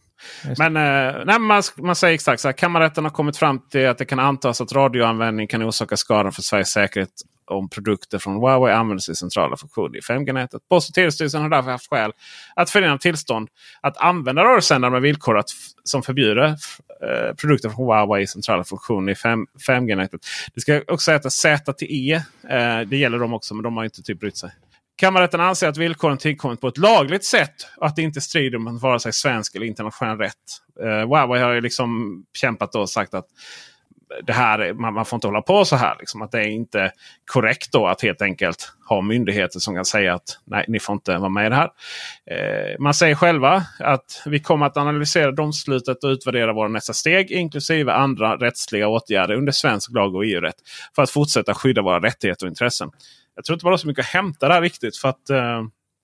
Men eh, nej, man, man säger exakt så här. Kammarrätten har kommit fram till att det kan antas att radioanvändning kan orsaka skada för Sveriges säkerhet om produkter från Huawei används i centrala funktioner i 5G-nätet. Post och telestyrelsen har därför haft skäl att förena tillstånd att använda radiosändare med villkor att, som förbjuder eh, produkter från Huawei i centrala funktioner i 5, 5G-nätet. Det ska också heta ZTE. Eh, det gäller dem också, men de har inte typ brytt sig. Kammarrätten anser att villkoren tillkommit på ett lagligt sätt och att det inte strider mot vare sig svensk eller internationell rätt. Eh, Huawei har ju liksom kämpat och sagt att det här, man, man får inte hålla på så här. Liksom, att det är inte korrekt då att helt enkelt ha myndigheter som kan säga att nej, ni får inte vara med i det här. Eh, man säger själva att vi kommer att analysera domslutet och utvärdera våra nästa steg inklusive andra rättsliga åtgärder under svensk lag och EU-rätt för att fortsätta skydda våra rättigheter och intressen. Jag tror inte man har så mycket att hämta där riktigt. för att eh,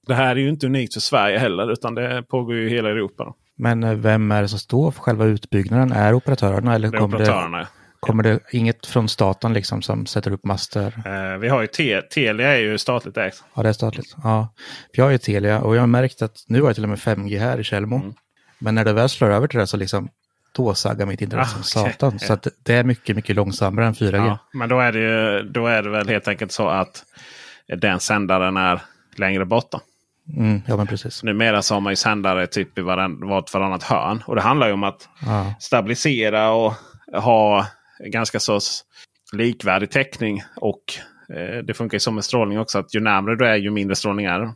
det här är ju inte unikt för Sverige heller utan det pågår ju i hela Europa. Då. Men eh, vem är det som står för själva utbyggnaden? Är operatörerna eller Det är kommer operatörerna. det, kommer det inget från staten liksom som sätter upp master? Eh, vi har ju Te- Telia är ju statligt ägt. Ja, det är statligt. Ja. För jag är ju Telia och jag har märkt att nu har jag till och med 5G här i Tjällmo. Mm. Men när det väl slår över till det så liksom då saggar mitt internet Ah, som satan. Så att det är mycket, mycket långsammare än 4G. Ja, men då är, det ju, då är det väl helt enkelt så att den sändaren är längre bort. Då. Mm, ja, men precis. Numera så har man ju sändare typ i varann, vart varannat hörn. Och det handlar ju om att Ja. stabilisera och ha ganska så likvärdig täckning. Och eh, det funkar ju som med strålning också. att Ju närmare du är ju mindre strålning är det.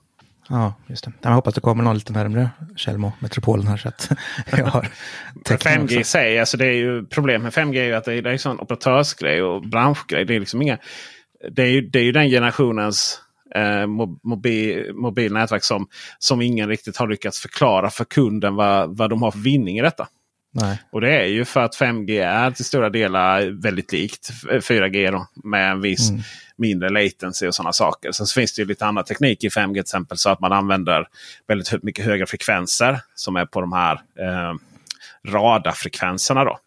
Ja, just det. Jag hoppas det kommer någon lite närmare Tjällmo, metropolen här så att jag har Men täckning 5G i sig, alltså det är ju problem med 5G är ju att det är, det är en sån operatörsgrej och branschgrej. Det är liksom inga, det är ju, det är ju den generationens eh, mo- mobil, mobilnätverk som, som ingen riktigt har lyckats förklara för kunden vad, vad de har för vinning i detta. Nej. Och det är ju för att 5G är till stora delar väldigt likt 4G då, med en viss Mm. mindre latency och sådana saker. Sen så finns det ju lite annan teknik i 5G till exempel så att man använder väldigt mycket höga frekvenser som är på de här eh, radarfrekvenserna. Då.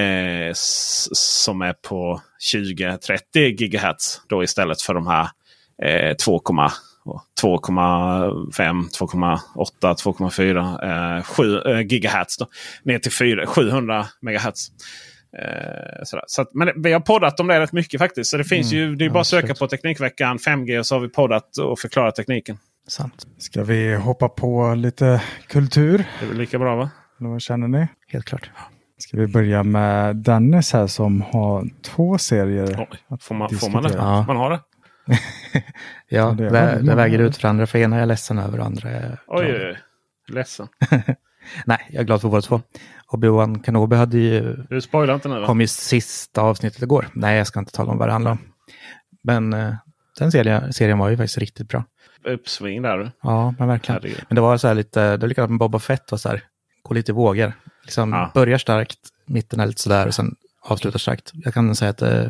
Eh, som är på 20-30 GHz då istället för de här eh, 2,5 2,5, 2,8, 2,4, eh, 7 eh, gigahertz. Då, ner till 4, 700 megahertz. Eh, sådär. Så att, men vi har poddat om det rätt mycket faktiskt. Så det finns Mm, ju, det är bara att söka på Teknikveckan 5G och så har vi poddat och förklarat tekniken. Sant. Ska vi hoppa på lite kultur? Det är väl lika bra va? Eller vad känner ni? Helt klart. Ska vi börja med Dennis här som har två serier. Oj, att får, man, får man det? Ja. Man har det? Ja, det var det, väger ut för andra. För ena är jag ledsen över och andra är Oj, glad. oj, oj. Ledsen. Nej, jag är glad för båda två. Obi-Wan Kenobi hade ju, Du spoilar inte nu va? kom ju sista avsnittet igår. Nej, jag ska inte tala om vad det handlar om. Men eh, den serien, serien var ju faktiskt riktigt bra. Uppsving där du. Ja, men verkligen. Herregud. Men det var så här lite, det var likadant med Boba Fett och så här, gå lite i vågor. Liksom Ja. börjar starkt, mitten är lite sådär och sen avslutar starkt. Jag kan säga att eh,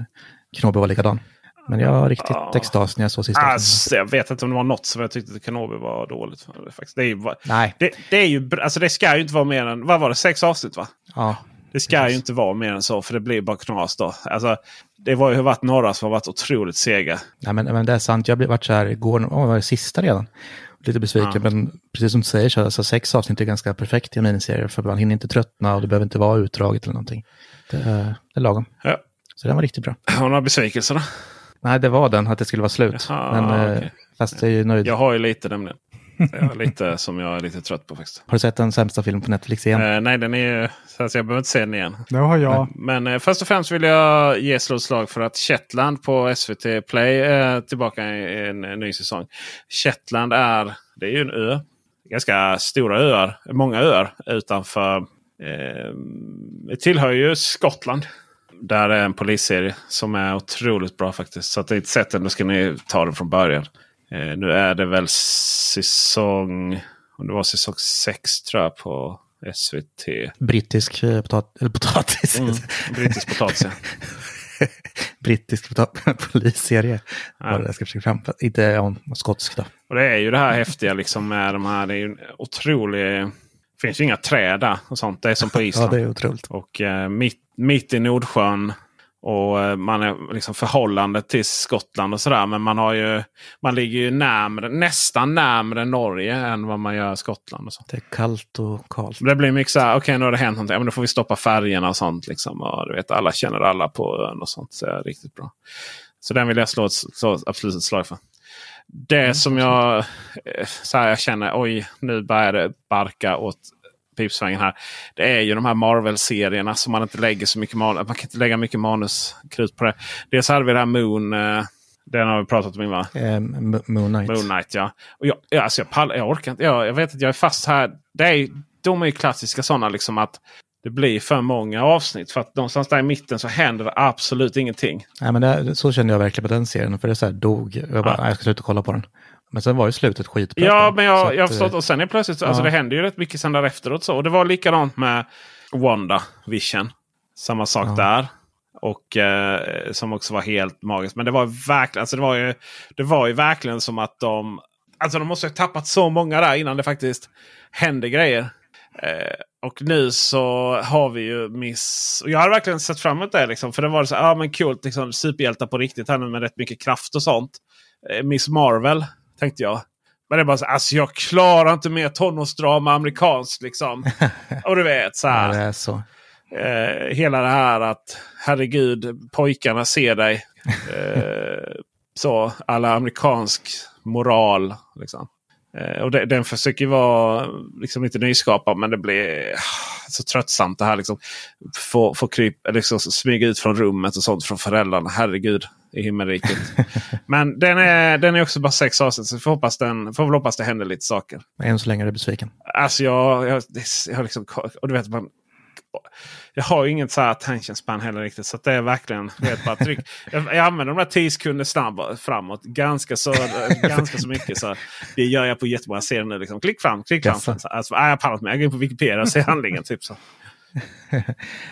Kenobi var likadan. Men jag var riktigt Ja. extas när jag såg sista. Alltså, jag vet inte om det var något som jag tyckte att Kenobi var dåligt. Faktiskt. Det, är ju, bara- Nej, det, det är ju, alltså det ska ju inte vara mer än, vad var det, sex avsnitt va? ja, Det ska Precis. ju inte vara mer än så för det blir bara knas då. Alltså, det var ju varit några som har varit otroligt sega. Nej, men, men det är sant. Jag blev varit så här igår, åh, var det sista redan? Lite besviken, Ja. men precis som du säger, så alltså, sex avsnitt är ganska perfekt i en miniserie. För man hinner inte tröttna och det behöver inte vara utdraget eller någonting. Det det är lagom. Ja. Så den var riktigt bra. Har du några besvikelser då? Nej, det var den, att det skulle vara slut. Jaha, men, eh, okej. Fast jag är ju nöjd. Jag har ju lite nämligen. Är lite som jag är lite trött på faktiskt. Har du sett den sämsta filmen på Netflix igen? Eh, nej, den är ju... Så alltså, jag behöver inte se den igen. Det har jag. Men eh, först och främst vill jag ge slå ett slag för att Shetland på SVT Play är tillbaka i en, en ny säsong. Shetland är, det är ju en ö. Ganska stora öar. Många öar utanför. Eh, det tillhör ju Skottland. Där är en polisserie som är otroligt bra faktiskt. Så att ni inte sett den, då ska ni ta den från början. Eh, nu är det väl säsong... Om det var säsong 6 tror jag på SVT. Brittisk eh, potat eller potatis. Mm, brittisk potatis. ja. Brittisk polisserie. Ja. Det jag ska försöka fram. Inte ja, skotsk då. Och det är ju det här häftiga liksom med de här. Det är ju en otrolig... Det finns ju inga träd där och sånt. Det är som på Ja, Island. det är otroligt. Och eh, mitt, mitt i Nordsjön. Och eh, man är liksom förhållande till Skottland och sådär. Men man har ju... Man ligger ju närmre, nästan närmre Norge än vad man gör Skottland. och så. Det är kallt och kallt. Det blir mycket så här, okej nu har det hänt någonting. Ja, men då får vi stoppa färgerna och sånt. Liksom. Och, du vet, alla känner alla på ön och sånt. Så är riktigt bra. Så den vill jag slå, ett, slå absolut ett slag för. Det som jag, eh, så här, jag känner, oj nu börjar det barka åt pipsvängen här. Det är ju de här Marvel-serierna som man inte lägger så mycket manus. Man kan inte lägga mycket manuskrut på det. Dels hade vi det här Moon. Eh, den har vi pratat om innan. va? Eh, Moon Knight. Moon Knight ja. Och jag, ja, alltså jag, pallar, jag orkar inte. Jag, jag vet att jag är fast här. Det är, de är ju klassiska sådana liksom att det blir för många avsnitt. För att någonstans där i mitten så händer det absolut ingenting. Nej, men det, så kände jag verkligen på den serien. För det så här dog. Jag bara, Ja. jag ska sluta kolla på den. Men sen var ju slutet skitbra. Ja, men jag, jag har förstått. eh, Och sen är plötsligt, alltså ja. det händer ju rätt mycket sen efteråt. Så. Och det var likadant med Wanda Vision. Samma sak Ja. där. Och eh, som också var helt magiskt. Men det var verkligen, alltså det var ju, det var ju verkligen som att de... Alltså de måste ha tappat så många där innan det faktiskt hände grejer. Eh, och nu så har vi ju Miss... Och jag har verkligen sett fram emot det. Liksom, för det var så ja men kul, liksom, superhjältar på riktigt här nu med rätt mycket kraft och sånt. Eh, Miss Marvel tänkte jag. Men det är bara så alltså jag klarar inte mer tonårsdrama amerikanskt liksom. och du vet så Ja, här. det är så. Eh, hela det här att herregud pojkarna ser dig. Eh, så alla amerikansk moral. Liksom. Eh, och det, den försöker vara liksom lite nyskapad men det blir ah, så tröttsamt det här. Liksom, få, få kryp, liksom, smyga ut från rummet och sånt från föräldrarna. Herregud i himmelriket. men den är, den är också bara sex avsnitt så vi får, hoppas den, får väl hoppas det händer lite saker. Men än så länge är du besviken. Alltså jag, jag, jag har liksom... Och du vet, man, jag har ju inget så här attention span heller riktigt. Så det är verkligen vet, bara tryck. Jag, jag använder de där 10 sekunder snabbt framåt ganska så, ganska så mycket. Så det gör jag på jättemånga serier nu. Liksom. Klick fram, klick fram. Jaså. Så, alltså, jag pallar inte med. Jag går in på Wikipedia och ser handlingen. Typ så.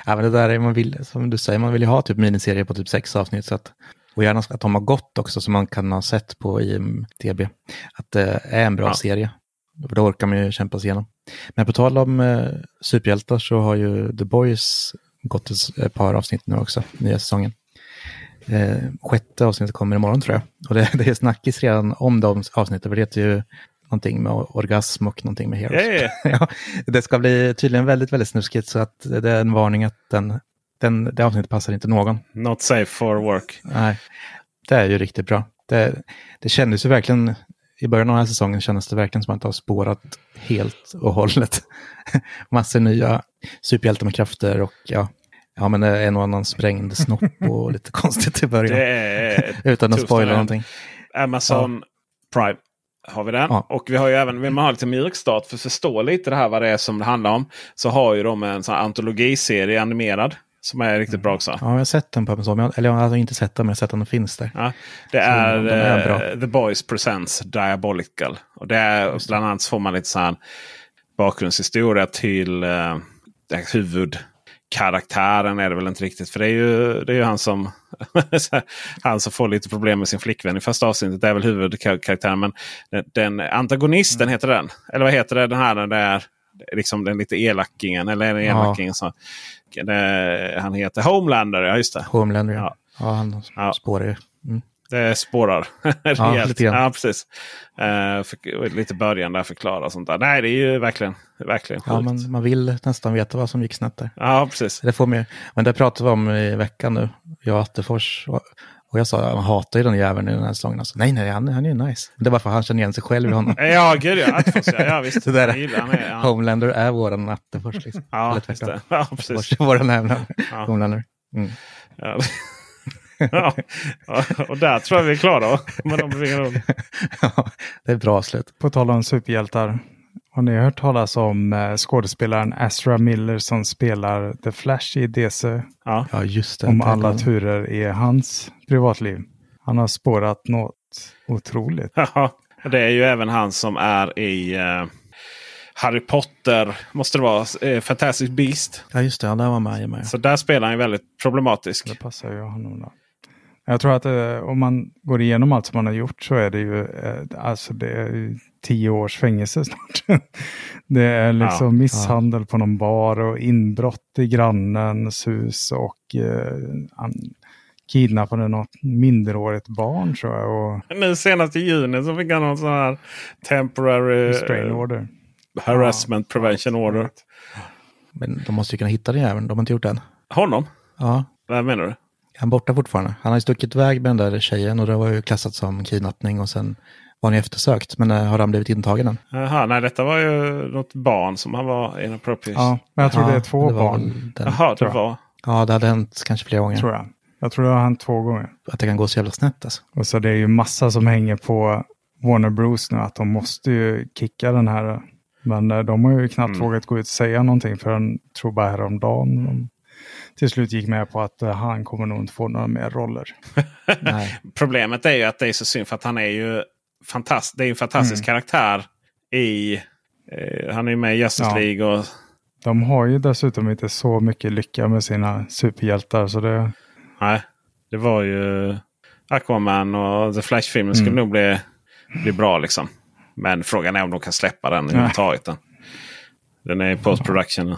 Ja, men det där är man vill, som du säger, man vill ju ha typ miniserier på typ sex avsnitt. Så att, och gärna att de har gått också som man kan ha sett på IMDB. Att det är en bra Ja. serie. För då orkar man ju kämpa sig igenom. Men på tal om eh, superhjältar så har ju The Boys gått ett par avsnitt nu också, nya säsongen. Eh, sjätte avsnittet kommer imorgon tror jag. Och det, det är snackis redan om de avsnitten, för det heter ju någonting med orgasm och någonting med heroes. Ja, ja, ja, det ska bli tydligen väldigt, väldigt snuskigt så att det är en varning att den, den, det avsnittet passar inte någon. Not safe for work. Nej, det är ju riktigt bra. Det, det kändes ju verkligen, i början av den här säsongen kändes det verkligen som att det har spårat helt och hållet. Massor nya superhjältar med krafter och ja, ja men en och annan sprängd snopp och lite konstigt i början. Utan att spoila någonting. Amazon Prime har vi den. Ja. Och vi har ju även, vill man ha lite mjukstart för att förstå lite det här vad det är som det handlar om. Så har ju de en sån antologiserie animerad. Som är riktigt bra också. Ja, jag har sett den på Amazon, jag- eller jag har alltså inte sett den, men jag har sett att den finns där. Ja, det Så är, de är bra. eh, The Boys Presents Diabolical. Och det är bland annat får man lite så här bakgrundshistoria till eh, den huvudkaraktären är det väl inte riktigt. För det är ju, det är ju han som han som får lite problem med sin flickvän i första avsnittet. Det är väl huvudkaraktären. Men den, den antagonisten heter den. Eller vad heter det? Den här när det är liksom den lite elakingen. Eller Ja. elakingen? Så, det, han heter Homelander, ja just det. Homelander, ja. Ja. ja. han Ja. spårar ju. Mm. Det spårar rejält. lite grann. ja, precis. Uh, för, lite början där förklara sånt där. Nej, det är ju verkligen, verkligen sjukt. Ja, man, man vill nästan veta vad som gick snett där. Ja, precis. Det får man. Men det pratade vi om i veckan nu, jag och Attefors. Och, jag sa, han hatar ju den jäveln i den här säsongen. Alltså, nej, nej, han, han är ju nice. Det var för att han känner igen sig själv i honom. Ja, gud ja. Atfors, ja, ja visst. Det där, Jag gillar är, ja. Homelander är våran Attefors. Liksom. Ja, Eller just det. Ja, precis. Våran jävla Ja. Homelander. Mm. Ja. ja. och där tror jag vi är klara med de bevingarna. Ja, det är bra slut. På tal om superhjältar. Har ni hört talas om eh, skådespelaren Astra Miller som spelar The Flash i DC? Ja. Ja, just det. Om Det- alla turer i hans privatliv. Han har spårat något otroligt. Ja, det är ju även han som är i eh, Harry Potter. Måste det vara. Eh, Fantastic Beast. Ja, just det. Ja, där var med. med. Så där spelar han ju väldigt problematisk. Det passar ju honom då. Jag tror att eh, om man går igenom allt som man har gjort så är det ju eh, alltså det är ju tio års fängelse snart. det är liksom Ja, misshandel på någon bar och inbrott i grannens hus och eh, han kidnappade något minderårigt barn tror jag. Och Nu senast i juni så fick han någon sån här temporary restrain eh, order. harassment prevention order. Men de måste ju kunna hitta den jäveln. De har inte gjort det än. Honom? Ja, Vad menar du? han är borta fortfarande. Han har ju stuckit iväg med den där tjejen och det var ju klassat som kidnappning och sen han ju eftersökt. Men eh, har han blivit intagen än? Jaha, nej detta var ju något barn som han var inappropriate. Ja, men jag tror Ja, det är två det barn. den, Jaha, det var. Ja, det hade hänt kanske flera gånger. Tror jag. Jag tror det har hänt två gånger. Att det kan gå så jävla snett alltså. Och så det är ju massa som hänger på Warner Bros nu att de måste ju kicka den här. Men eh, de har ju knappt Mm. vågat gå ut och säga någonting förrän, tror bara häromdagen. De till slut gick med på att eh, han kommer nog inte få några mer roller. Nej. Problemet är ju att det är så synd för att han är ju fantast det är en fantastisk Mm. karaktär i... Eh, han är med i Justice Ja. League och De har ju dessutom inte så mycket lycka med sina superhjältar. Så det, Nej, det var ju Aquaman och The Flash-filmen skulle Mm. nog bli, bli bra liksom. Men frågan är om de kan släppa den överhuvudtaget. Den. den är i post-production.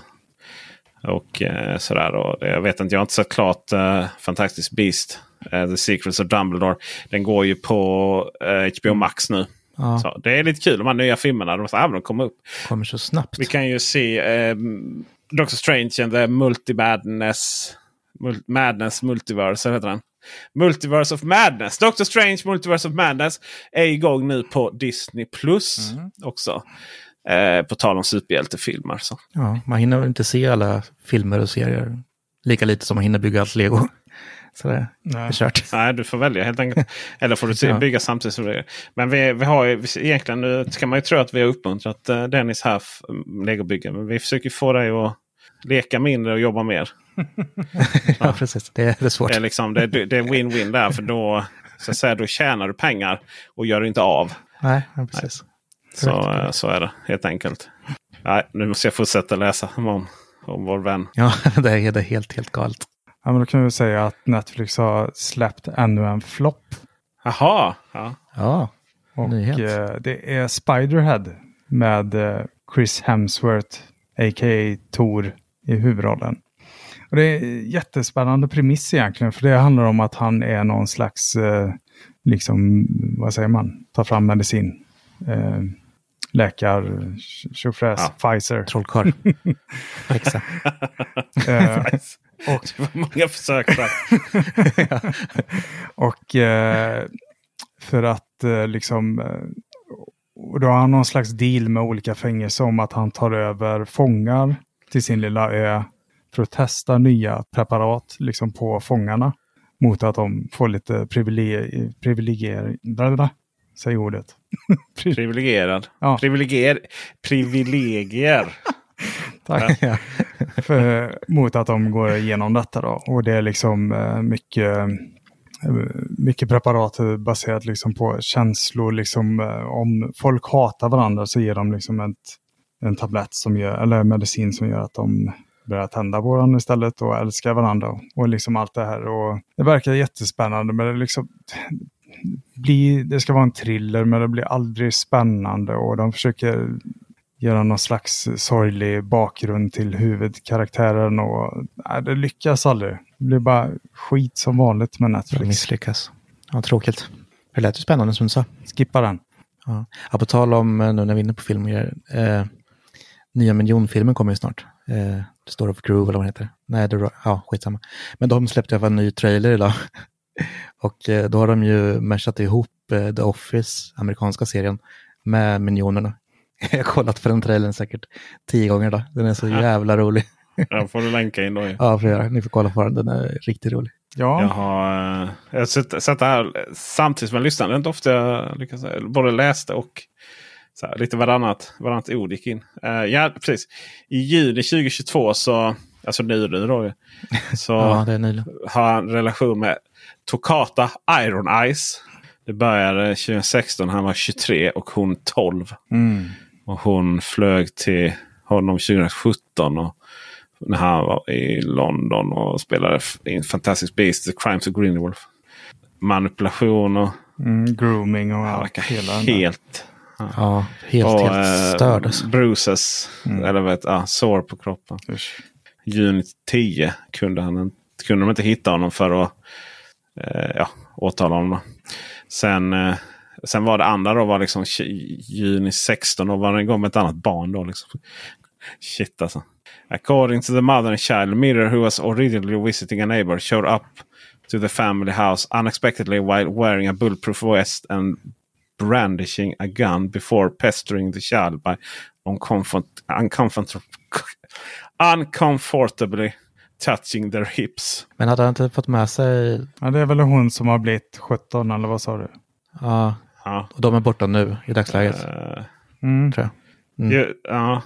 Och eh, sådär. Och det, jag vet inte, jag har inte sett klart eh, Fantastic Beast. Eh, The Secrets of Dumbledore. Den går ju på eh, HBO Max nu. Ja, Så det är lite kul de här nya filmerna. De, så, ah, de kommer upp. kommer så snabbt. Vi kan ju se eh, Doctor Strange and the Multi-Madness. Mul Madness Multiverse, heter den? Multiverse of Madness. Doctor Strange Multiverse of Madness är igång nu på Disney Plus också. Eh, på tal om superhjältefilmer. Så. Ja, man hinner väl inte se alla filmer och serier. Lika lite som man hinner bygga allt lego. Så det är kört. Nej, du får välja helt enkelt. Eller får du bygga samtidigt som det. Men vi, vi har ju, egentligen nu ska man ju tro att vi har uppmuntrat eh, Dennis här, f- legobygge. Men vi försöker få dig att leka mindre och jobba mer. ja, precis. Det är, det är svårt. Det är, liksom, det, det är win-win där. För då, så att säga, då tjänar du pengar och gör inte av. Nej, precis. Så, Korrekt. eh, så är det helt enkelt. Nej, nu måste jag fortsätta läsa om, om vår vän. Ja, det är, det är helt, helt galet. Ja, men då kan vi säga att Netflix har släppt ännu en flopp. Jaha! Ja. Ja, Och Nyhet. eh, det är Spiderhead med eh, Chris Hemsworth, a.k.a. Thor, i huvudrollen. Och det är jättespännande premiss egentligen, för det handlar om att han är någon slags, eh, liksom, vad säger man, ta fram medicin. Eh, läkar, tjofräs, Pfizer. trollkarl. Häxa. Eh, och, det var många försök där. Och eh, för att eh, liksom... Eh, och då har han någon slags deal med olika fängelser om att han tar över fångar till sin lilla ö för att testa nya preparat liksom på fångarna. Mot att de får lite privilegier... privilegier. Säg ordet. Privilegierad. Ja. Privilegier. Privilegier. Tack. För, mot att de går igenom detta då. Och det är liksom eh, mycket, eh, mycket preparat baserat liksom på känslor. Liksom, eh, om folk hatar varandra så ger de liksom ett, en tablett som gör, eller medicin som gör att de börjar tända på varandra istället och älskar varandra. Och liksom allt det här. Och det verkar jättespännande men det liksom blir, det ska vara en thriller men det blir aldrig spännande och de försöker göra någon slags sorglig bakgrund till huvudkaraktären och nej, det lyckas aldrig. Det blir bara skit som vanligt med Netflix. misslyckas. Ja, tråkigt. Det lät ju spännande som du sa. Skippa den. Ja. Ja, på tal om, eh, nu när vi är inne på film och grejer, eh, nya miljonfilmen kommer ju snart. Eh, The Story of Groove eller vad den heter. Nej, det, ja, skitsamma. Men de släppte i alla fall en ny trailer idag. Och eh, då har de ju meshat ihop eh, The Office, amerikanska serien, med Minionerna. Jag har kollat på den trailern säkert tio gånger idag. Den är så jävla rolig. Ja, får du länka in då. ju. Ja, får jag göra. Ni får kolla på den. Den är riktigt rolig. Ja, Jag har, eh, jag har sett, sett det här samtidigt som jag lyssnade. Det är inte ofta jag lyckas, både läste och så här, lite varannat, varannat ord gick in. Eh, ja, precis. I juni 2022 så, alltså nu nu då, så Ja, det är nyligen. har han relation med Tokata Iron Eyes. Det började 2016. Han var 23 och hon 12. mm. Och hon flög till honom 2017. Och när han var i London och spelade i Fantastic Beasts, The Crimes of Grindelwald. Manipulation och Mm, grooming och allt. hela helt... Ja, helt, och, helt eh, störd. Alltså. Bruises, Mm. eller vet, ja, sår på kroppen. Usch. Juni 10 kunde, han, inte- kunde de inte hitta honom för att eh, ja, åtala honom. Sen, eh, sen var det andra då var liksom juni 16 och var den igång med ett annat barn. då liksom. Shit alltså. According to the mother and child, Mirror who was originally visiting a neighbor showed up to the family house unexpectedly while wearing a bulletproof vest and brandishing a gun before pestering the child by uncomfort, uncomfort, uncomfortably touching their hips. Men hade han inte fått med sig... Ja, det är väl hon som har blivit 17 eller vad sa du? Ja, Ja. och de är borta nu i dagsläget, Eh, Mm. tror jag. Mm. ja,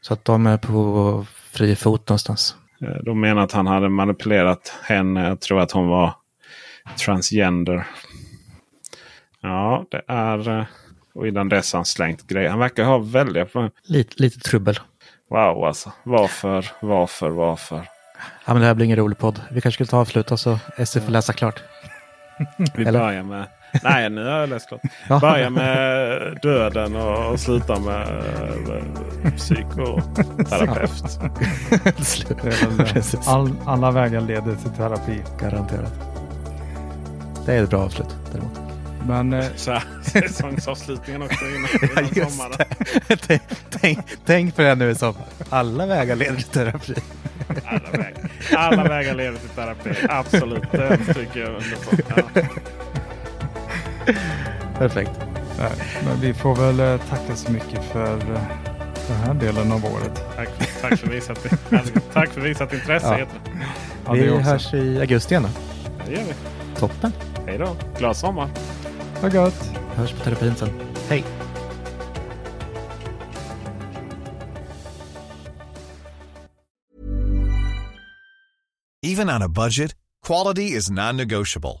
Så att de är på fri fot någonstans. eh, de menar att han hade manipulerat henne. Jag tror att hon var transgender. Ja, det är... eh, Och innan dess har han slängt grejer. Han verkar ha väldiga... Lite, lite trubbel. Wow alltså. Varför, varför, varför? Ja, men det här blir ingen rolig podd. Vi kanske skulle ta och avsluta så Essie får läsa klart. Vi börjar med... Nej, nu har jag läst klart. Ja. Börja med döden och, och sluta med, med psykoterapeut. All, alla vägar leder till terapi. Garanterat. Det är ett bra avslut däremot. Men eh, Så här, säsongsavslutningen också innan, innan sommaren. tänk, tänk, tänk på det nu i sommar. Alla vägar leder till terapi. Alla vägar, alla vägar leder till terapi. Absolut, det tycker jag under på. Ja. Perfekt. men vi får väl eh, tacka så mycket för eh, den här delen av året. Tack, tack, för visat, tack för visat intresse. Ja. vi också. hörs i augusti igen då. Det gör vi. Toppen. Hej då. Glad sommar. Vad gött. Hörs på terapin sen. Hej. Even on a budget, quality is non-negotiable.